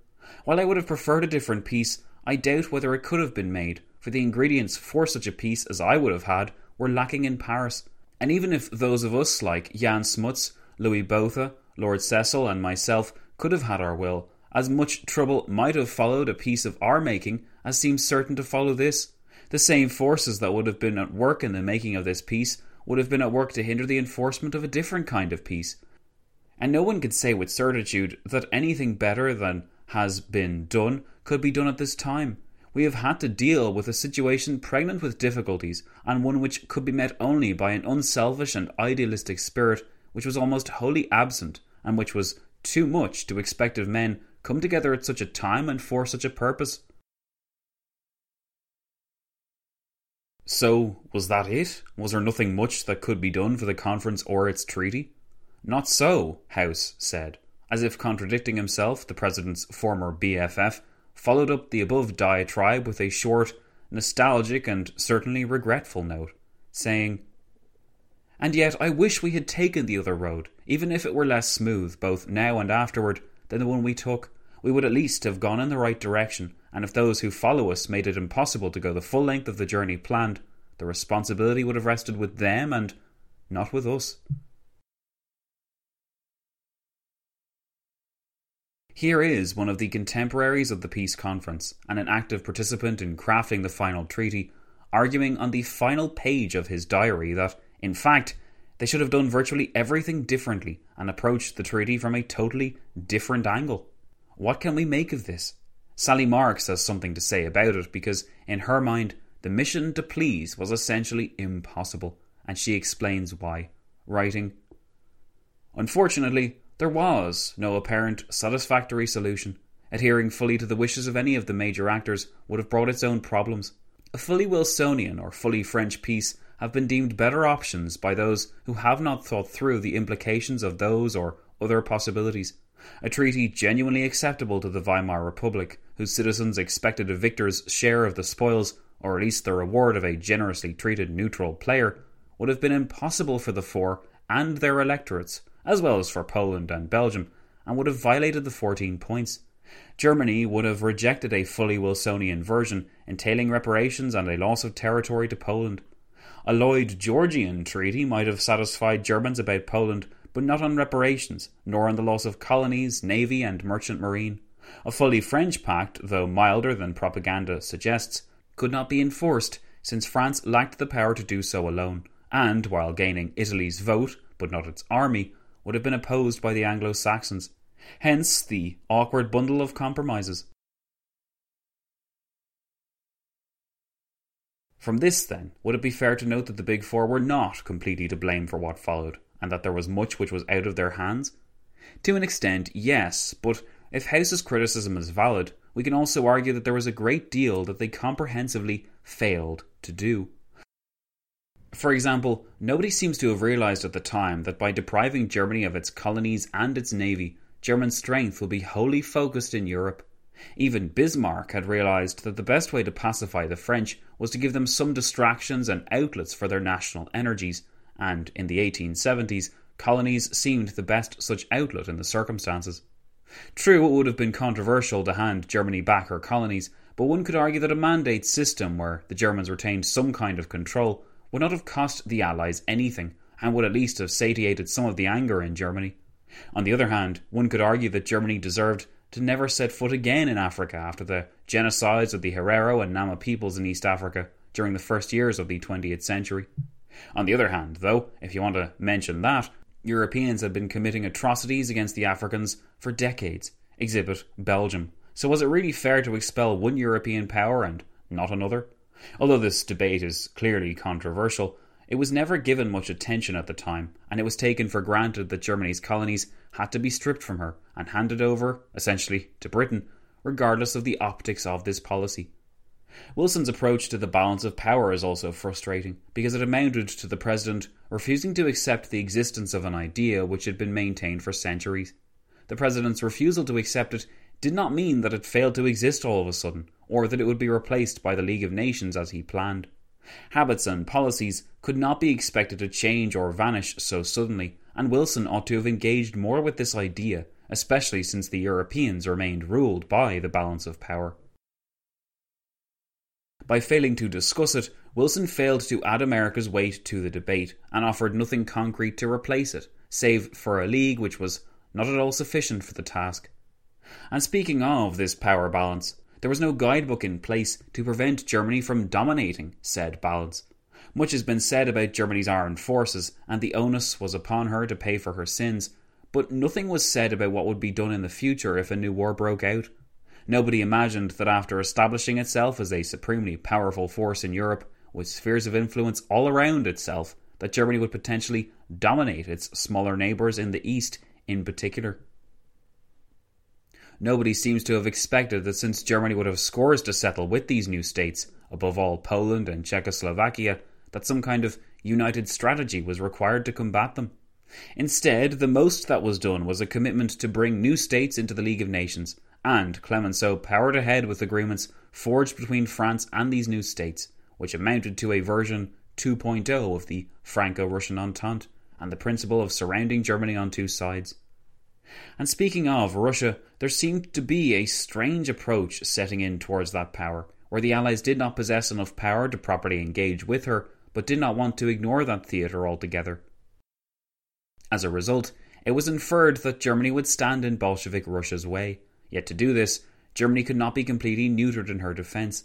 While I would have preferred a different peace, I doubt whether it could have been made, for the ingredients for such a peace as I would have had were lacking in Paris. And even if those of us like Jan Smuts, Louis Botha, Lord Cecil, and myself could have had our will, as much trouble might have followed a peace of our making as seems certain to follow this. The same forces that would have been at work in the making of this peace would have been at work to hinder the enforcement of a different kind of peace. And no one could say with certitude that anything better than has been done could be done at this time. we have had to deal with a situation pregnant with difficulties and one which could be met only by an unselfish and idealistic spirit which was almost wholly absent and which was too much to expect of men come together at such a time and for such a purpose. So, was that it? Was there nothing much that could be done for the conference or its treaty? Not so, House said. As if contradicting himself, the President's former BFF followed up the above diatribe with a short, nostalgic, and certainly regretful note, saying, And yet I wish we had taken the other road, even if it were less smooth, both now and afterward, than the one we took. We would at least have gone in the right direction, and if those who follow us made it impossible to go the full length of the journey planned, the responsibility would have rested with them and not with us. Here is one of the contemporaries of the peace conference and an active participant in crafting the final treaty, arguing on the final page of his diary that, in fact, they should have done virtually everything differently and approached the treaty from a totally different angle. What can we make of this? Sally Marks has something to say about it because, in her mind, the mission to please was essentially impossible, and she explains why, writing Unfortunately, there was no apparent satisfactory solution. Adhering fully to the wishes of any of the major actors would have brought its own problems. A fully Wilsonian or fully French peace have been deemed better options by those who have not thought through the implications of those or other possibilities a treaty genuinely acceptable to the Weimar Republic, whose citizens expected a victor's share of the spoils, or at least the reward of a generously treated neutral player, would have been impossible for the four and their electorates, as well as for Poland and Belgium, and would have violated the 14 points. Germany would have rejected a fully Wilsonian version, entailing reparations and a loss of territory to Poland. A Lloyd Georgian treaty might have satisfied Germans about Poland, but not on reparations, nor on the loss of colonies, navy, and merchant marine. A fully French pact, though milder than propaganda suggests, could not be enforced, since France lacked the power to do so alone, and, while gaining Italy's vote, but not its army, would have been opposed by the Anglo Saxons. Hence the awkward bundle of compromises. From this, then, would it be fair to note that the Big Four were not completely to blame for what followed? and that there was much which was out of their hands? To an extent, yes, but if House's criticism is valid, we can also argue that there was a great deal that they comprehensively failed to do. For example, nobody seems to have realised at the time that by depriving Germany of its colonies and its navy, German strength will be wholly focused in Europe. Even Bismarck had realised that the best way to pacify the French was to give them some distractions and outlets for their national energies, and in the 1870s, colonies seemed the best such outlet in the circumstances. True, it would have been controversial to hand Germany back her colonies, but one could argue that a mandate system where the Germans retained some kind of control would not have cost the Allies anything, and would at least have satiated some of the anger in Germany. On the other hand, one could argue that Germany deserved to never set foot again in Africa after the genocides of the Herero and Nama peoples in East Africa during the first years of the 20th century. On the other hand, though, if you want to mention that, Europeans had been committing atrocities against the Africans for decades. Exhibit Belgium. So was it really fair to expel one European power and not another? Although this debate is clearly controversial, it was never given much attention at the time, and it was taken for granted that Germany's colonies had to be stripped from her and handed over, essentially, to Britain, regardless of the optics of this policy. Wilson's approach to the balance of power is also frustrating, because it amounted to the President refusing to accept the existence of an idea which had been maintained for centuries. The President's refusal to accept it did not mean that it failed to exist all of a sudden, or that it would be replaced by the League of Nations as he planned. Habits and policies could not be expected to change or vanish so suddenly, and Wilson ought to have engaged more with this idea, especially since the Europeans remained ruled by the balance of power. By failing to discuss it, Wilson failed to add America's weight to the debate and offered nothing concrete to replace it, save for a league which was not at all sufficient for the task. And speaking of this power balance, there was no guidebook in place to prevent Germany from dominating said balance. Much has been said about Germany's armed forces, and the onus was upon her to pay for her sins, but nothing was said about what would be done in the future if a new war broke out. Nobody imagined that after establishing itself as a supremely powerful force in Europe, with spheres of influence all around itself, that Germany would potentially dominate its smaller neighbours in the East in particular. Nobody seems to have expected that since Germany would have scores to settle with these new states, above all Poland and Czechoslovakia, that some kind of united strategy was required to combat them. Instead, the most that was done was a commitment to bring new states into the League of Nations, and Clemenceau powered ahead with agreements forged between France and these new states, which amounted to a version 2.0 of the Franco Russian Entente and the principle of surrounding Germany on two sides. And speaking of Russia, there seemed to be a strange approach setting in towards that power, where the Allies did not possess enough power to properly engage with her, but did not want to ignore that theatre altogether. As a result, it was inferred that Germany would stand in Bolshevik Russia's way, yet to do this, Germany could not be completely neutered in her defence.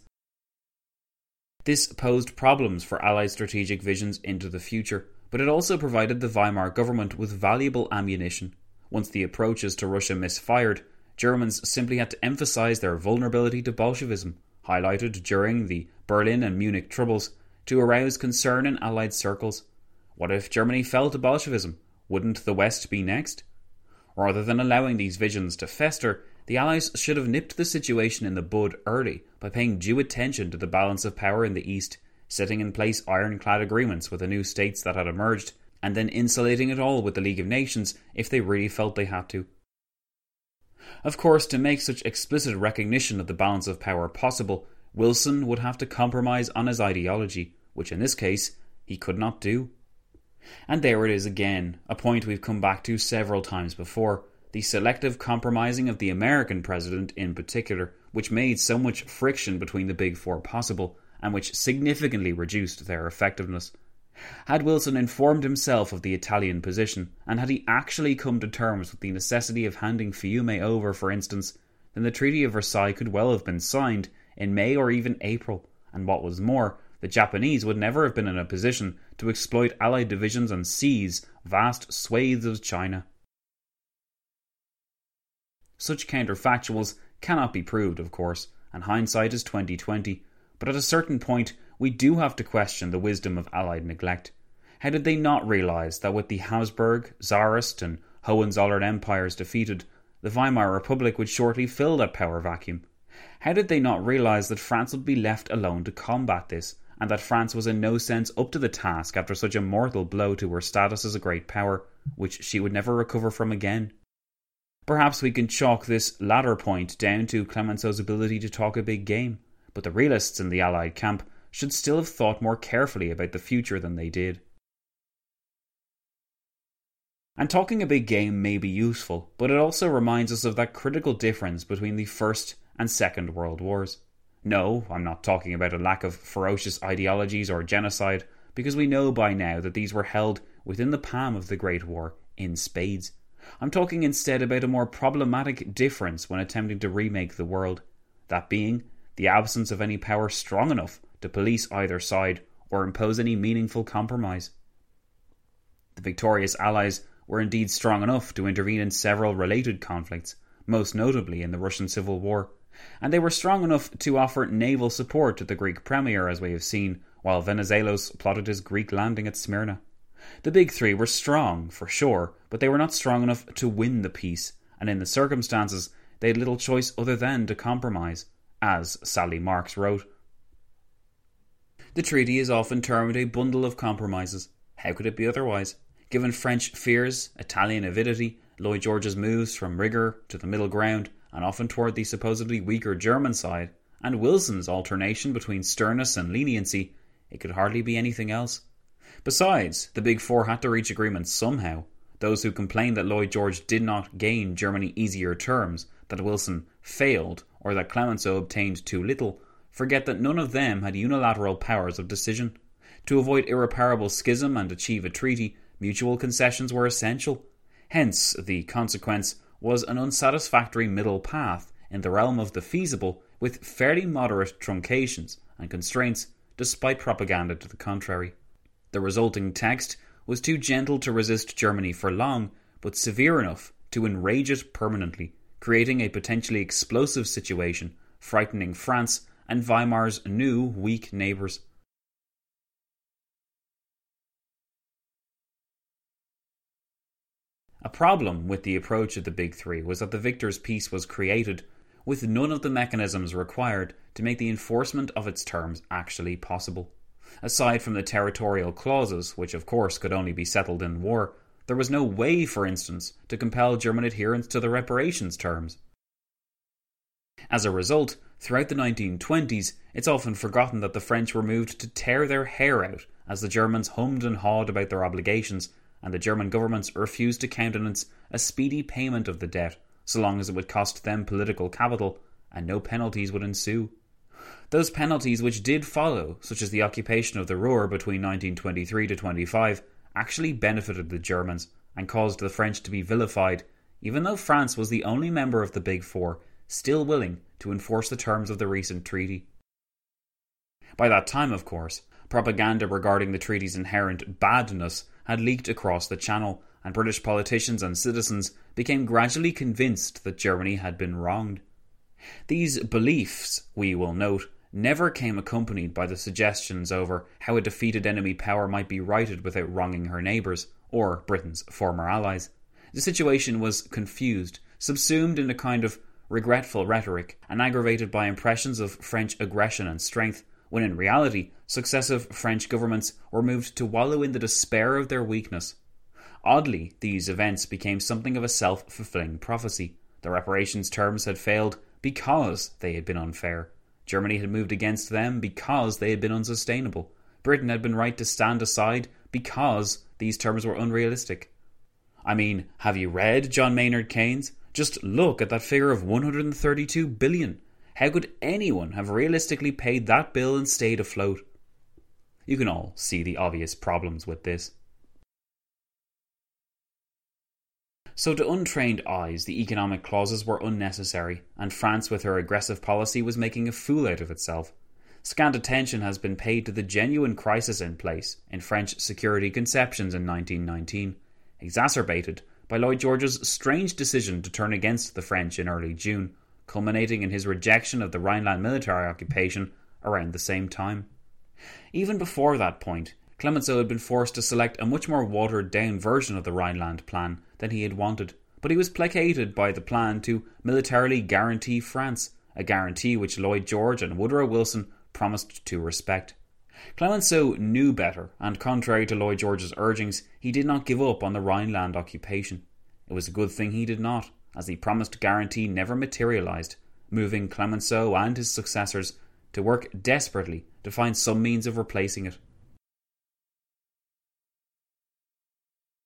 This posed problems for Allied strategic visions into the future, but it also provided the Weimar government with valuable ammunition. Once the approaches to Russia misfired, Germans simply had to emphasize their vulnerability to Bolshevism, highlighted during the Berlin and Munich troubles, to arouse concern in Allied circles. What if Germany fell to Bolshevism? Wouldn't the West be next? Rather than allowing these visions to fester, the Allies should have nipped the situation in the bud early by paying due attention to the balance of power in the East, setting in place ironclad agreements with the new states that had emerged, and then insulating it all with the League of Nations if they really felt they had to. Of course, to make such explicit recognition of the balance of power possible, Wilson would have to compromise on his ideology, which in this case he could not do. And there it is again, a point we've come back to several times before the selective compromising of the American president in particular, which made so much friction between the Big Four possible and which significantly reduced their effectiveness. Had Wilson informed himself of the Italian position, and had he actually come to terms with the necessity of handing Fiume over, for instance, then the Treaty of Versailles could well have been signed in May or even April, and what was more, the Japanese would never have been in a position to exploit Allied divisions and seize vast swathes of China. Such counterfactuals cannot be proved, of course, and hindsight is 2020, but at a certain point we do have to question the wisdom of Allied neglect. How did they not realise that with the Habsburg, Tsarist, and Hohenzollern empires defeated, the Weimar Republic would shortly fill that power vacuum? How did they not realise that France would be left alone to combat this, and that France was in no sense up to the task after such a mortal blow to her status as a great power, which she would never recover from again? Perhaps we can chalk this latter point down to Clemenceau's ability to talk a big game, but the realists in the Allied camp should still have thought more carefully about the future than they did. And talking a big game may be useful, but it also reminds us of that critical difference between the First and Second World Wars. No, I'm not talking about a lack of ferocious ideologies or genocide, because we know by now that these were held within the palm of the Great War in spades. I'm talking instead about a more problematic difference when attempting to remake the world, that being the absence of any power strong enough to police either side or impose any meaningful compromise. The victorious Allies were indeed strong enough to intervene in several related conflicts, most notably in the Russian Civil War, and they were strong enough to offer naval support to the Greek Premier, as we have seen, while Venizelos plotted his Greek landing at Smyrna. The big three were strong, for sure, but they were not strong enough to win the peace, and in the circumstances they had little choice other than to compromise, as Sally Marks wrote. The treaty is often termed a bundle of compromises. How could it be otherwise? Given French fears, Italian avidity, Lloyd George's moves from rigour to the middle ground, and often toward the supposedly weaker German side, and Wilson's alternation between sternness and leniency, it could hardly be anything else. Besides, the Big Four had to reach agreement somehow. Those who complained that Lloyd George did not gain Germany easier terms, that Wilson failed, or that Clemenceau obtained too little, forget that none of them had unilateral powers of decision. To avoid irreparable schism and achieve a treaty, mutual concessions were essential. Hence, the consequence was an unsatisfactory middle path in the realm of the feasible, with fairly moderate truncations and constraints, despite propaganda to the contrary. The resulting text was too gentle to resist Germany for long, but severe enough to enrage it permanently, creating a potentially explosive situation, frightening France and Weimar's new weak neighbours. A problem with the approach of the Big Three was that the victor's peace was created with none of the mechanisms required to make the enforcement of its terms actually possible. Aside from the territorial clauses, which of course could only be settled in war, there was no way, for instance, to compel German adherence to the reparations terms. As a result, throughout the 1920s, it's often forgotten that the French were moved to tear their hair out as the Germans hummed and hawed about their obligations, and the German governments refused to countenance a speedy payment of the debt so long as it would cost them political capital and no penalties would ensue. Those penalties which did follow, such as the occupation of the Ruhr between 1923 to 25, actually benefited the Germans and caused the French to be vilified, even though France was the only member of the Big Four still willing to enforce the terms of the recent treaty. By that time, of course, propaganda regarding the treaty's inherent badness had leaked across the Channel, and British politicians and citizens became gradually convinced that Germany had been wronged. These beliefs, we will note, never came accompanied by the suggestions over how a defeated enemy power might be righted without wronging her neighbours, or Britain's former allies. The situation was confused, subsumed in a kind of regretful rhetoric, and aggravated by impressions of French aggression and strength, when in reality, successive French governments were moved to wallow in the despair of their weakness Oddly, these events became something of a self fulfilling prophecy. The reparations terms had failed because they had been unfair. Germany had moved against them because they had been unsustainable. Britain had been right to stand aside because these terms were unrealistic. I mean, have you read John Maynard Keynes? Just look at that figure of 132 billion. How could anyone have realistically paid that bill and stayed afloat? You can all see the obvious problems with this. So, to untrained eyes, the economic clauses were unnecessary, and France, with her aggressive policy, was making a fool out of itself. Scant attention has been paid to the genuine crisis in place in French security conceptions in 1919, exacerbated by Lloyd George's strange decision to turn against the French in early June, culminating in his rejection of the Rhineland military occupation around the same time. Even before that point, Clemenceau had been forced to select a much more watered down version of the Rhineland Plan than he had wanted, but he was placated by the plan to militarily guarantee France, a guarantee which Lloyd George and Woodrow Wilson promised to respect. Clemenceau knew better, and contrary to Lloyd George's urgings, he did not give up on the Rhineland occupation. It was a good thing he did not, as the promised guarantee never materialized, moving Clemenceau and his successors to work desperately to find some means of replacing it.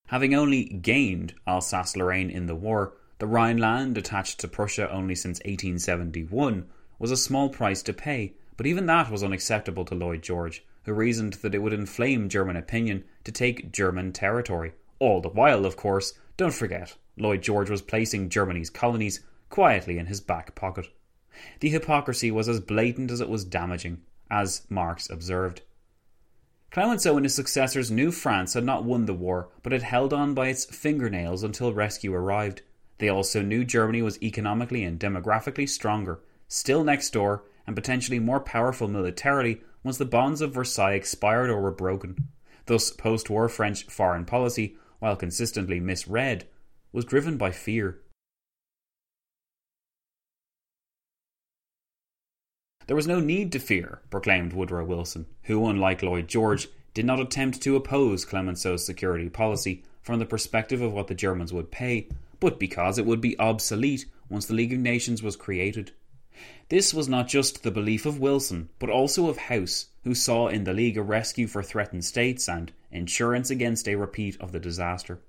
Having only gained Alsace Lorraine in the war, the Rhineland, attached to Prussia only since 1871, was a small price to pay, but even that was unacceptable to Lloyd George, who reasoned that it would inflame German opinion to take German territory. All the while, of course, don't forget, Lloyd George was placing Germany's colonies quietly in his back pocket. The hypocrisy was as blatant as it was damaging, as Marks observed. Clemenceau and his successors knew France had not won the war, but had held on by its fingernails until rescue arrived. They also knew Germany was economically and demographically stronger, still next door, and potentially more powerful militarily once the bonds of Versailles expired or were broken. Thus, post war French foreign policy, while consistently misread, was driven by fear. There was no need to fear, proclaimed Woodrow Wilson, who, unlike Lloyd George, did not attempt to oppose Clemenceau's security policy from the perspective of what the Germans would pay, but because it would be obsolete once the League of Nations was created. This was not just the belief of Wilson, but also of House, who saw in the League a rescue for threatened states and insurance against a repeat of the disaster.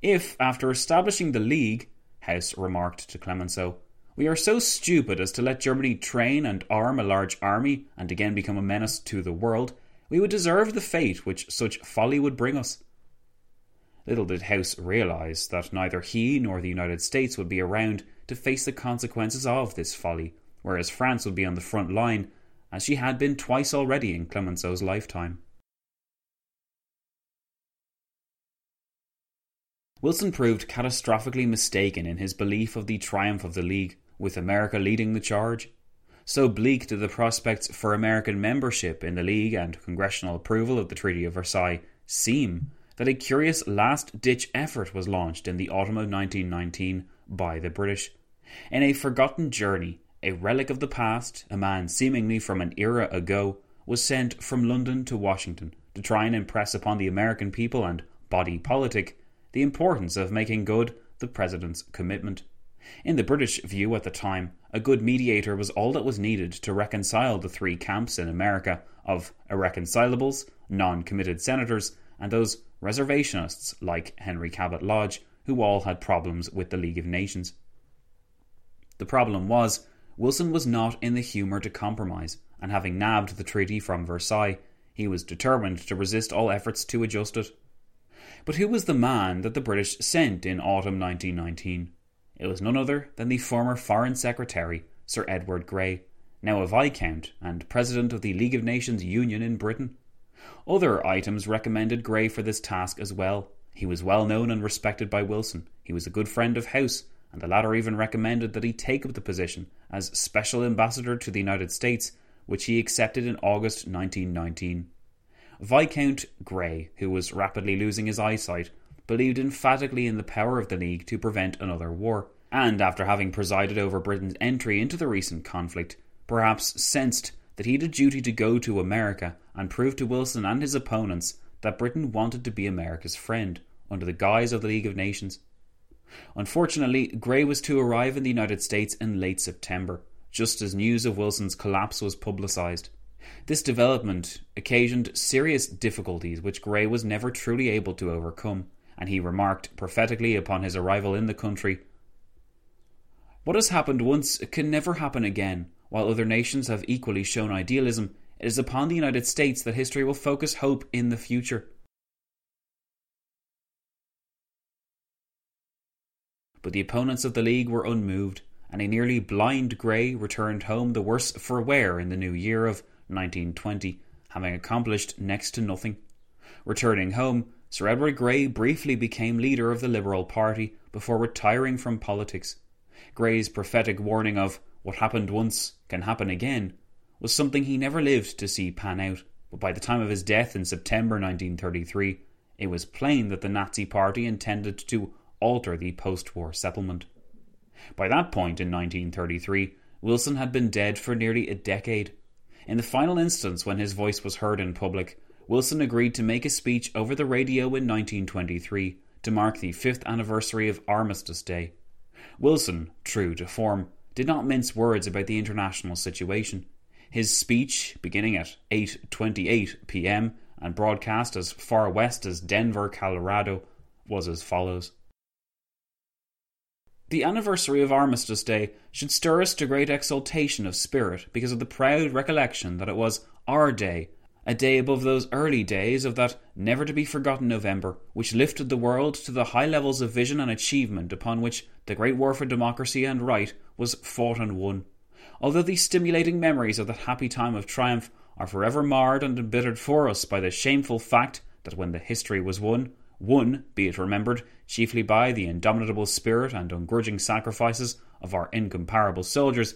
If, after establishing the League, House remarked to Clemenceau, we are so stupid as to let Germany train and arm a large army and again become a menace to the world, we would deserve the fate which such folly would bring us. Little did House realise that neither he nor the United States would be around to face the consequences of this folly, whereas France would be on the front line, as she had been twice already in Clemenceau's lifetime. Wilson proved catastrophically mistaken in his belief of the triumph of the League, with America leading the charge. So bleak did the prospects for American membership in the League and congressional approval of the Treaty of Versailles seem that a curious last ditch effort was launched in the autumn of 1919 by the British. In a forgotten journey, a relic of the past, a man seemingly from an era ago, was sent from London to Washington to try and impress upon the American people and body politic the importance of making good the President's commitment. In the British view at the time, a good mediator was all that was needed to reconcile the three camps in America of irreconcilables, non committed senators, and those reservationists like Henry Cabot Lodge, who all had problems with the League of Nations. The problem was, Wilson was not in the humour to compromise, and having nabbed the treaty from Versailles, he was determined to resist all efforts to adjust it. But who was the man that the British sent in autumn 1919? It was none other than the former Foreign Secretary, Sir Edward Grey, now a Viscount and President of the League of Nations Union in Britain. Other items recommended Grey for this task as well. He was well known and respected by Wilson. He was a good friend of House, and the latter even recommended that he take up the position as Special Ambassador to the United States, which he accepted in August 1919. Viscount Grey, who was rapidly losing his eyesight, believed emphatically in the power of the League to prevent another war, and after having presided over Britain's entry into the recent conflict, perhaps sensed that he had a duty to go to America and prove to Wilson and his opponents that Britain wanted to be America's friend under the guise of the League of Nations. Unfortunately, Grey was to arrive in the United States in late September, just as news of Wilson's collapse was publicised. This development occasioned serious difficulties which Grey was never truly able to overcome, and he remarked prophetically upon his arrival in the country What has happened once can never happen again. While other nations have equally shown idealism, it is upon the United States that history will focus hope in the future. But the opponents of the League were unmoved, and a nearly blind Grey returned home the worse for wear in the new year of 1920, having accomplished next to nothing. Returning home, Sir Edward Grey briefly became leader of the Liberal Party before retiring from politics. Grey's prophetic warning of what happened once can happen again was something he never lived to see pan out, but by the time of his death in September 1933, it was plain that the Nazi Party intended to alter the post war settlement. By that point in 1933, Wilson had been dead for nearly a decade, in the final instance, when his voice was heard in public, Wilson agreed to make a speech over the radio in 1923 to mark the fifth anniversary of Armistice Day. Wilson, true to form, did not mince words about the international situation. His speech, beginning at 8:28 p.m. and broadcast as far west as Denver, Colorado, was as follows: the anniversary of Armistice Day should stir us to great exaltation of spirit because of the proud recollection that it was our day, a day above those early days of that never to be forgotten November, which lifted the world to the high levels of vision and achievement upon which the great war for democracy and right was fought and won. Although these stimulating memories of that happy time of triumph are forever marred and embittered for us by the shameful fact that when the history was won, won, be it remembered, chiefly by the indomitable spirit and ungrudging sacrifices of our incomparable soldiers,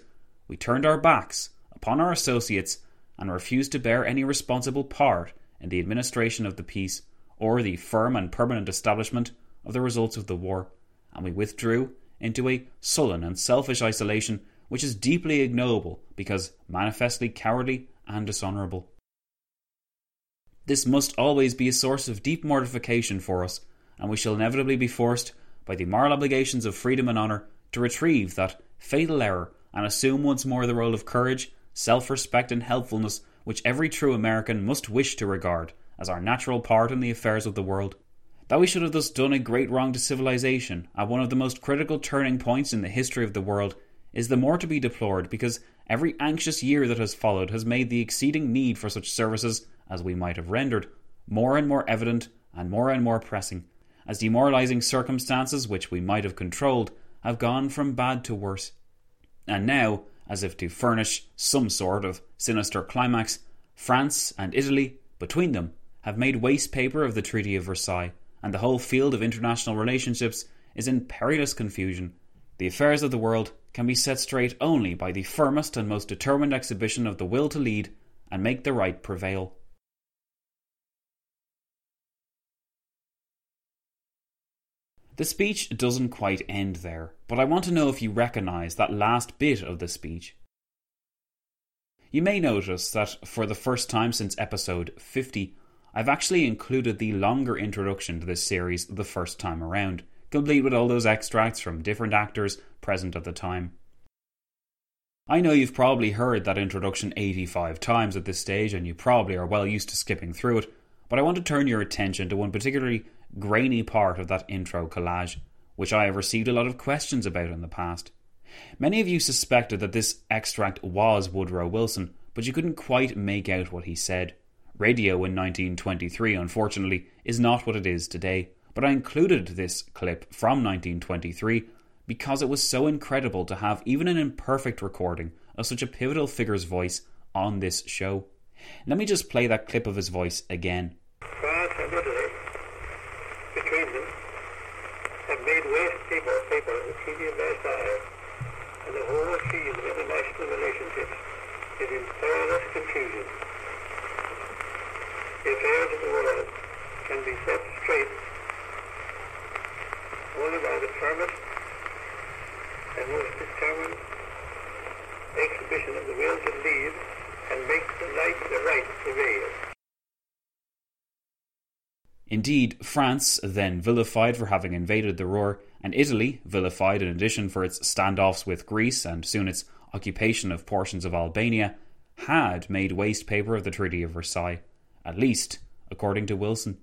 we turned our backs upon our associates and refused to bear any responsible part in the administration of the peace or the firm and permanent establishment of the results of the war, and we withdrew into a sullen and selfish isolation which is deeply ignoble because manifestly cowardly and dishonourable. This must always be a source of deep mortification for us, and we shall inevitably be forced, by the moral obligations of freedom and honour, to retrieve that fatal error and assume once more the role of courage, self respect, and helpfulness which every true American must wish to regard as our natural part in the affairs of the world. That we should have thus done a great wrong to civilization at one of the most critical turning points in the history of the world is the more to be deplored because every anxious year that has followed has made the exceeding need for such services as we might have rendered, more and more evident and more and more pressing, as demoralizing circumstances which we might have controlled have gone from bad to worse. And now, as if to furnish some sort of sinister climax, France and Italy, between them, have made waste paper of the Treaty of Versailles, and the whole field of international relationships is in perilous confusion. The affairs of the world can be set straight only by the firmest and most determined exhibition of the will to lead and make the right prevail. The speech doesn't quite end there, but I want to know if you recognise that last bit of the speech. You may notice that for the first time since episode 50, I've actually included the longer introduction to this series the first time around, complete with all those extracts from different actors present at the time. I know you've probably heard that introduction 85 times at this stage, and you probably are well used to skipping through it, but I want to turn your attention to one particularly grainy part of that intro collage, which I have received a lot of questions about in the past. Many of you suspected that this extract was Woodrow Wilson, but you couldn't quite make out what he said. Radio in 1923, unfortunately, is not what it is today, but I included this clip from 1923 because it was so incredible to have even an imperfect recording of such a pivotal figure's voice on this show. Let me just play that clip of his voice again. France and Italy, between them, have made waste paper, paper the Treaty of Versailles, and the whole field of international relationships is in perilous confusion. The affairs of the world can be set straight only by the firmest and most determined exhibition of the will to lead and make the light the right prevail. Indeed, France, then vilified for having invaded the Ruhr, and Italy, vilified in addition for its standoffs with Greece and soon its occupation of portions of Albania, had made waste paper of the Treaty of Versailles, at least according to Wilson.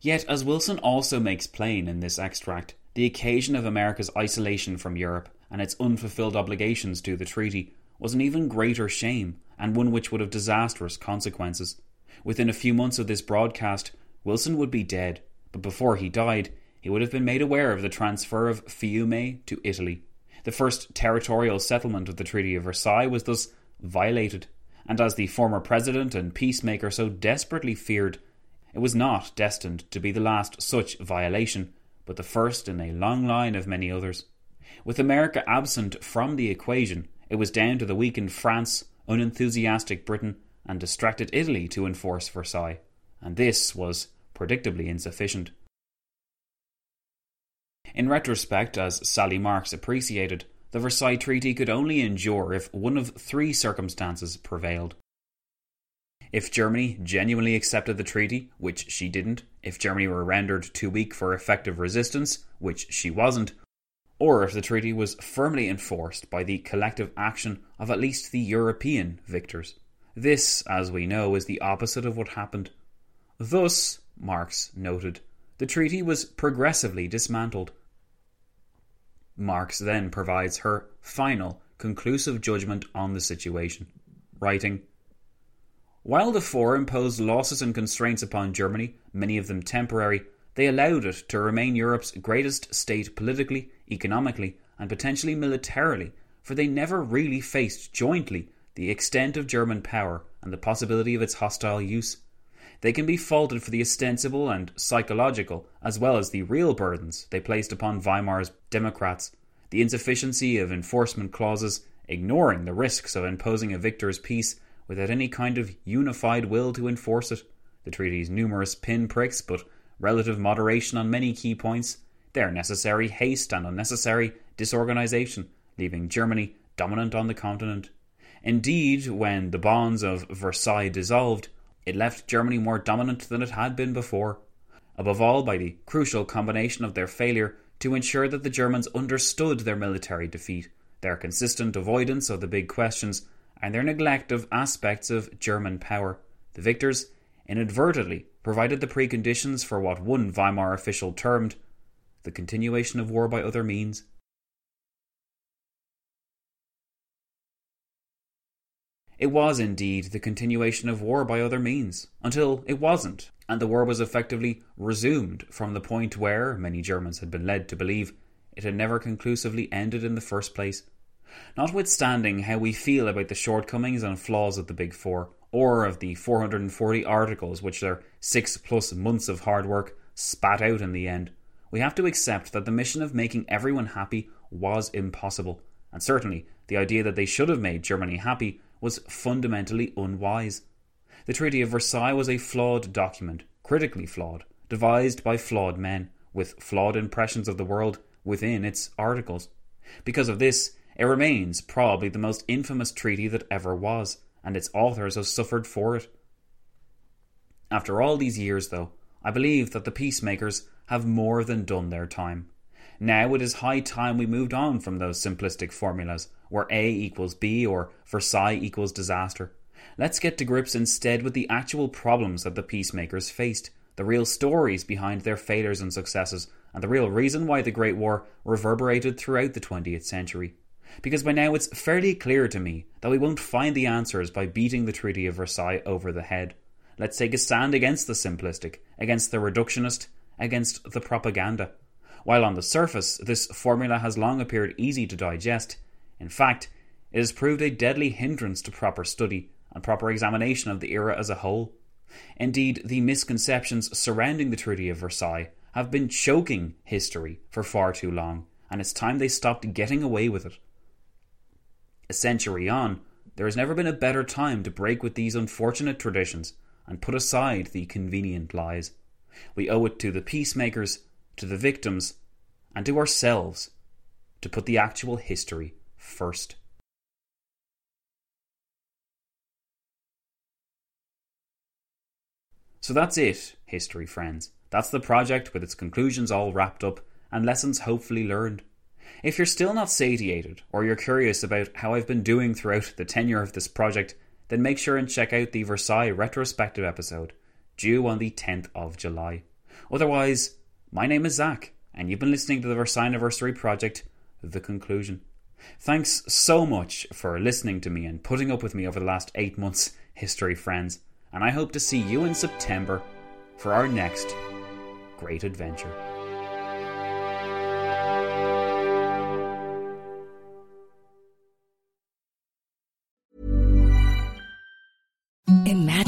Yet, as Wilson also makes plain in this extract, the occasion of America's isolation from Europe and its unfulfilled obligations to the treaty was an even greater shame and one which would have disastrous consequences. Within a few months of this broadcast, Wilson would be dead, but before he died, he would have been made aware of the transfer of Fiume to Italy. The first territorial settlement of the Treaty of Versailles was thus violated, and as the former president and peacemaker so desperately feared, it was not destined to be the last such violation, but the first in a long line of many others. With America absent from the equation, it was down to the weakened France, unenthusiastic Britain, and distracted Italy to enforce Versailles, and this was predictably insufficient. In retrospect, as Sally Marks appreciated, the Versailles Treaty could only endure if one of three circumstances prevailed. If Germany genuinely accepted the treaty, which she didn't, if Germany were rendered too weak for effective resistance, which she wasn't, or if the treaty was firmly enforced by the collective action of at least the European victors. This, as we know, is the opposite of what happened. Thus, Marks noted, the treaty was progressively dismantled. Marks then provides her final, conclusive judgment on the situation, writing While the four imposed losses and constraints upon Germany, many of them temporary, they allowed it to remain Europe's greatest state politically, economically, and potentially militarily, for they never really faced jointly the extent of German power and the possibility of its hostile use. They can be faulted for the ostensible and psychological, as well as the real burdens they placed upon Weimar's Democrats, the insufficiency of enforcement clauses, ignoring the risks of imposing a victor's peace without any kind of unified will to enforce it, the treaty's numerous pinpricks but relative moderation on many key points, their necessary haste and unnecessary disorganization, leaving Germany dominant on the continent. Indeed, when the bonds of Versailles dissolved, it left Germany more dominant than it had been before, above all by the crucial combination of their failure to ensure that the Germans understood their military defeat, their consistent avoidance of the big questions, and their neglect of aspects of German power. The victors inadvertently provided the preconditions for what one Weimar official termed the continuation of war by other means. It was indeed the continuation of war by other means, until it wasn't, and the war was effectively resumed from the point where, many Germans had been led to believe, it had never conclusively ended in the first place. Notwithstanding how we feel about the shortcomings and flaws of the Big Four, or of the 440 articles which their six plus months of hard work spat out in the end, we have to accept that the mission of making everyone happy was impossible, and certainly the idea that they should have made Germany happy was fundamentally unwise. The Treaty of Versailles was a flawed document, critically flawed, devised by flawed men, with flawed impressions of the world within its articles. Because of this, it remains probably the most infamous treaty that ever was, and its authors have suffered for it. After all these years, though, I believe that the peacemakers have more than done their time. Now it is high time we moved on from those simplistic formulas where A equals B or Versailles equals disaster. Let's get to grips instead with the actual problems that the peacemakers faced, the real stories behind their failures and successes, and the real reason why the Great War reverberated throughout the 20th century. Because by now it's fairly clear to me that we won't find the answers by beating the Treaty of Versailles over the head. Let's take a stand against the simplistic, against the reductionist, against the propaganda. While on the surface this formula has long appeared easy to digest, in fact, it has proved a deadly hindrance to proper study and proper examination of the era as a whole. Indeed, the misconceptions surrounding the Treaty of Versailles have been choking history for far too long, and it's time they stopped getting away with it. A century on, there has never been a better time to break with these unfortunate traditions and put aside the convenient lies. We owe it to the peacemakers, to the victims, and to ourselves to put the actual history first. So that's it, history friends. That's the project with its conclusions all wrapped up and lessons hopefully learned. If you're still not satiated, or you're curious about how I've been doing throughout the tenure of this project, then make sure and check out the Versailles retrospective episode, due on the 10th of July. Otherwise, my name is Zach, and you've been listening to the Versailles Anniversary Project, The Conclusion. Thanks so much for listening to me and putting up with me over the last eight months, history friends and I hope to see you in September for our next great adventure.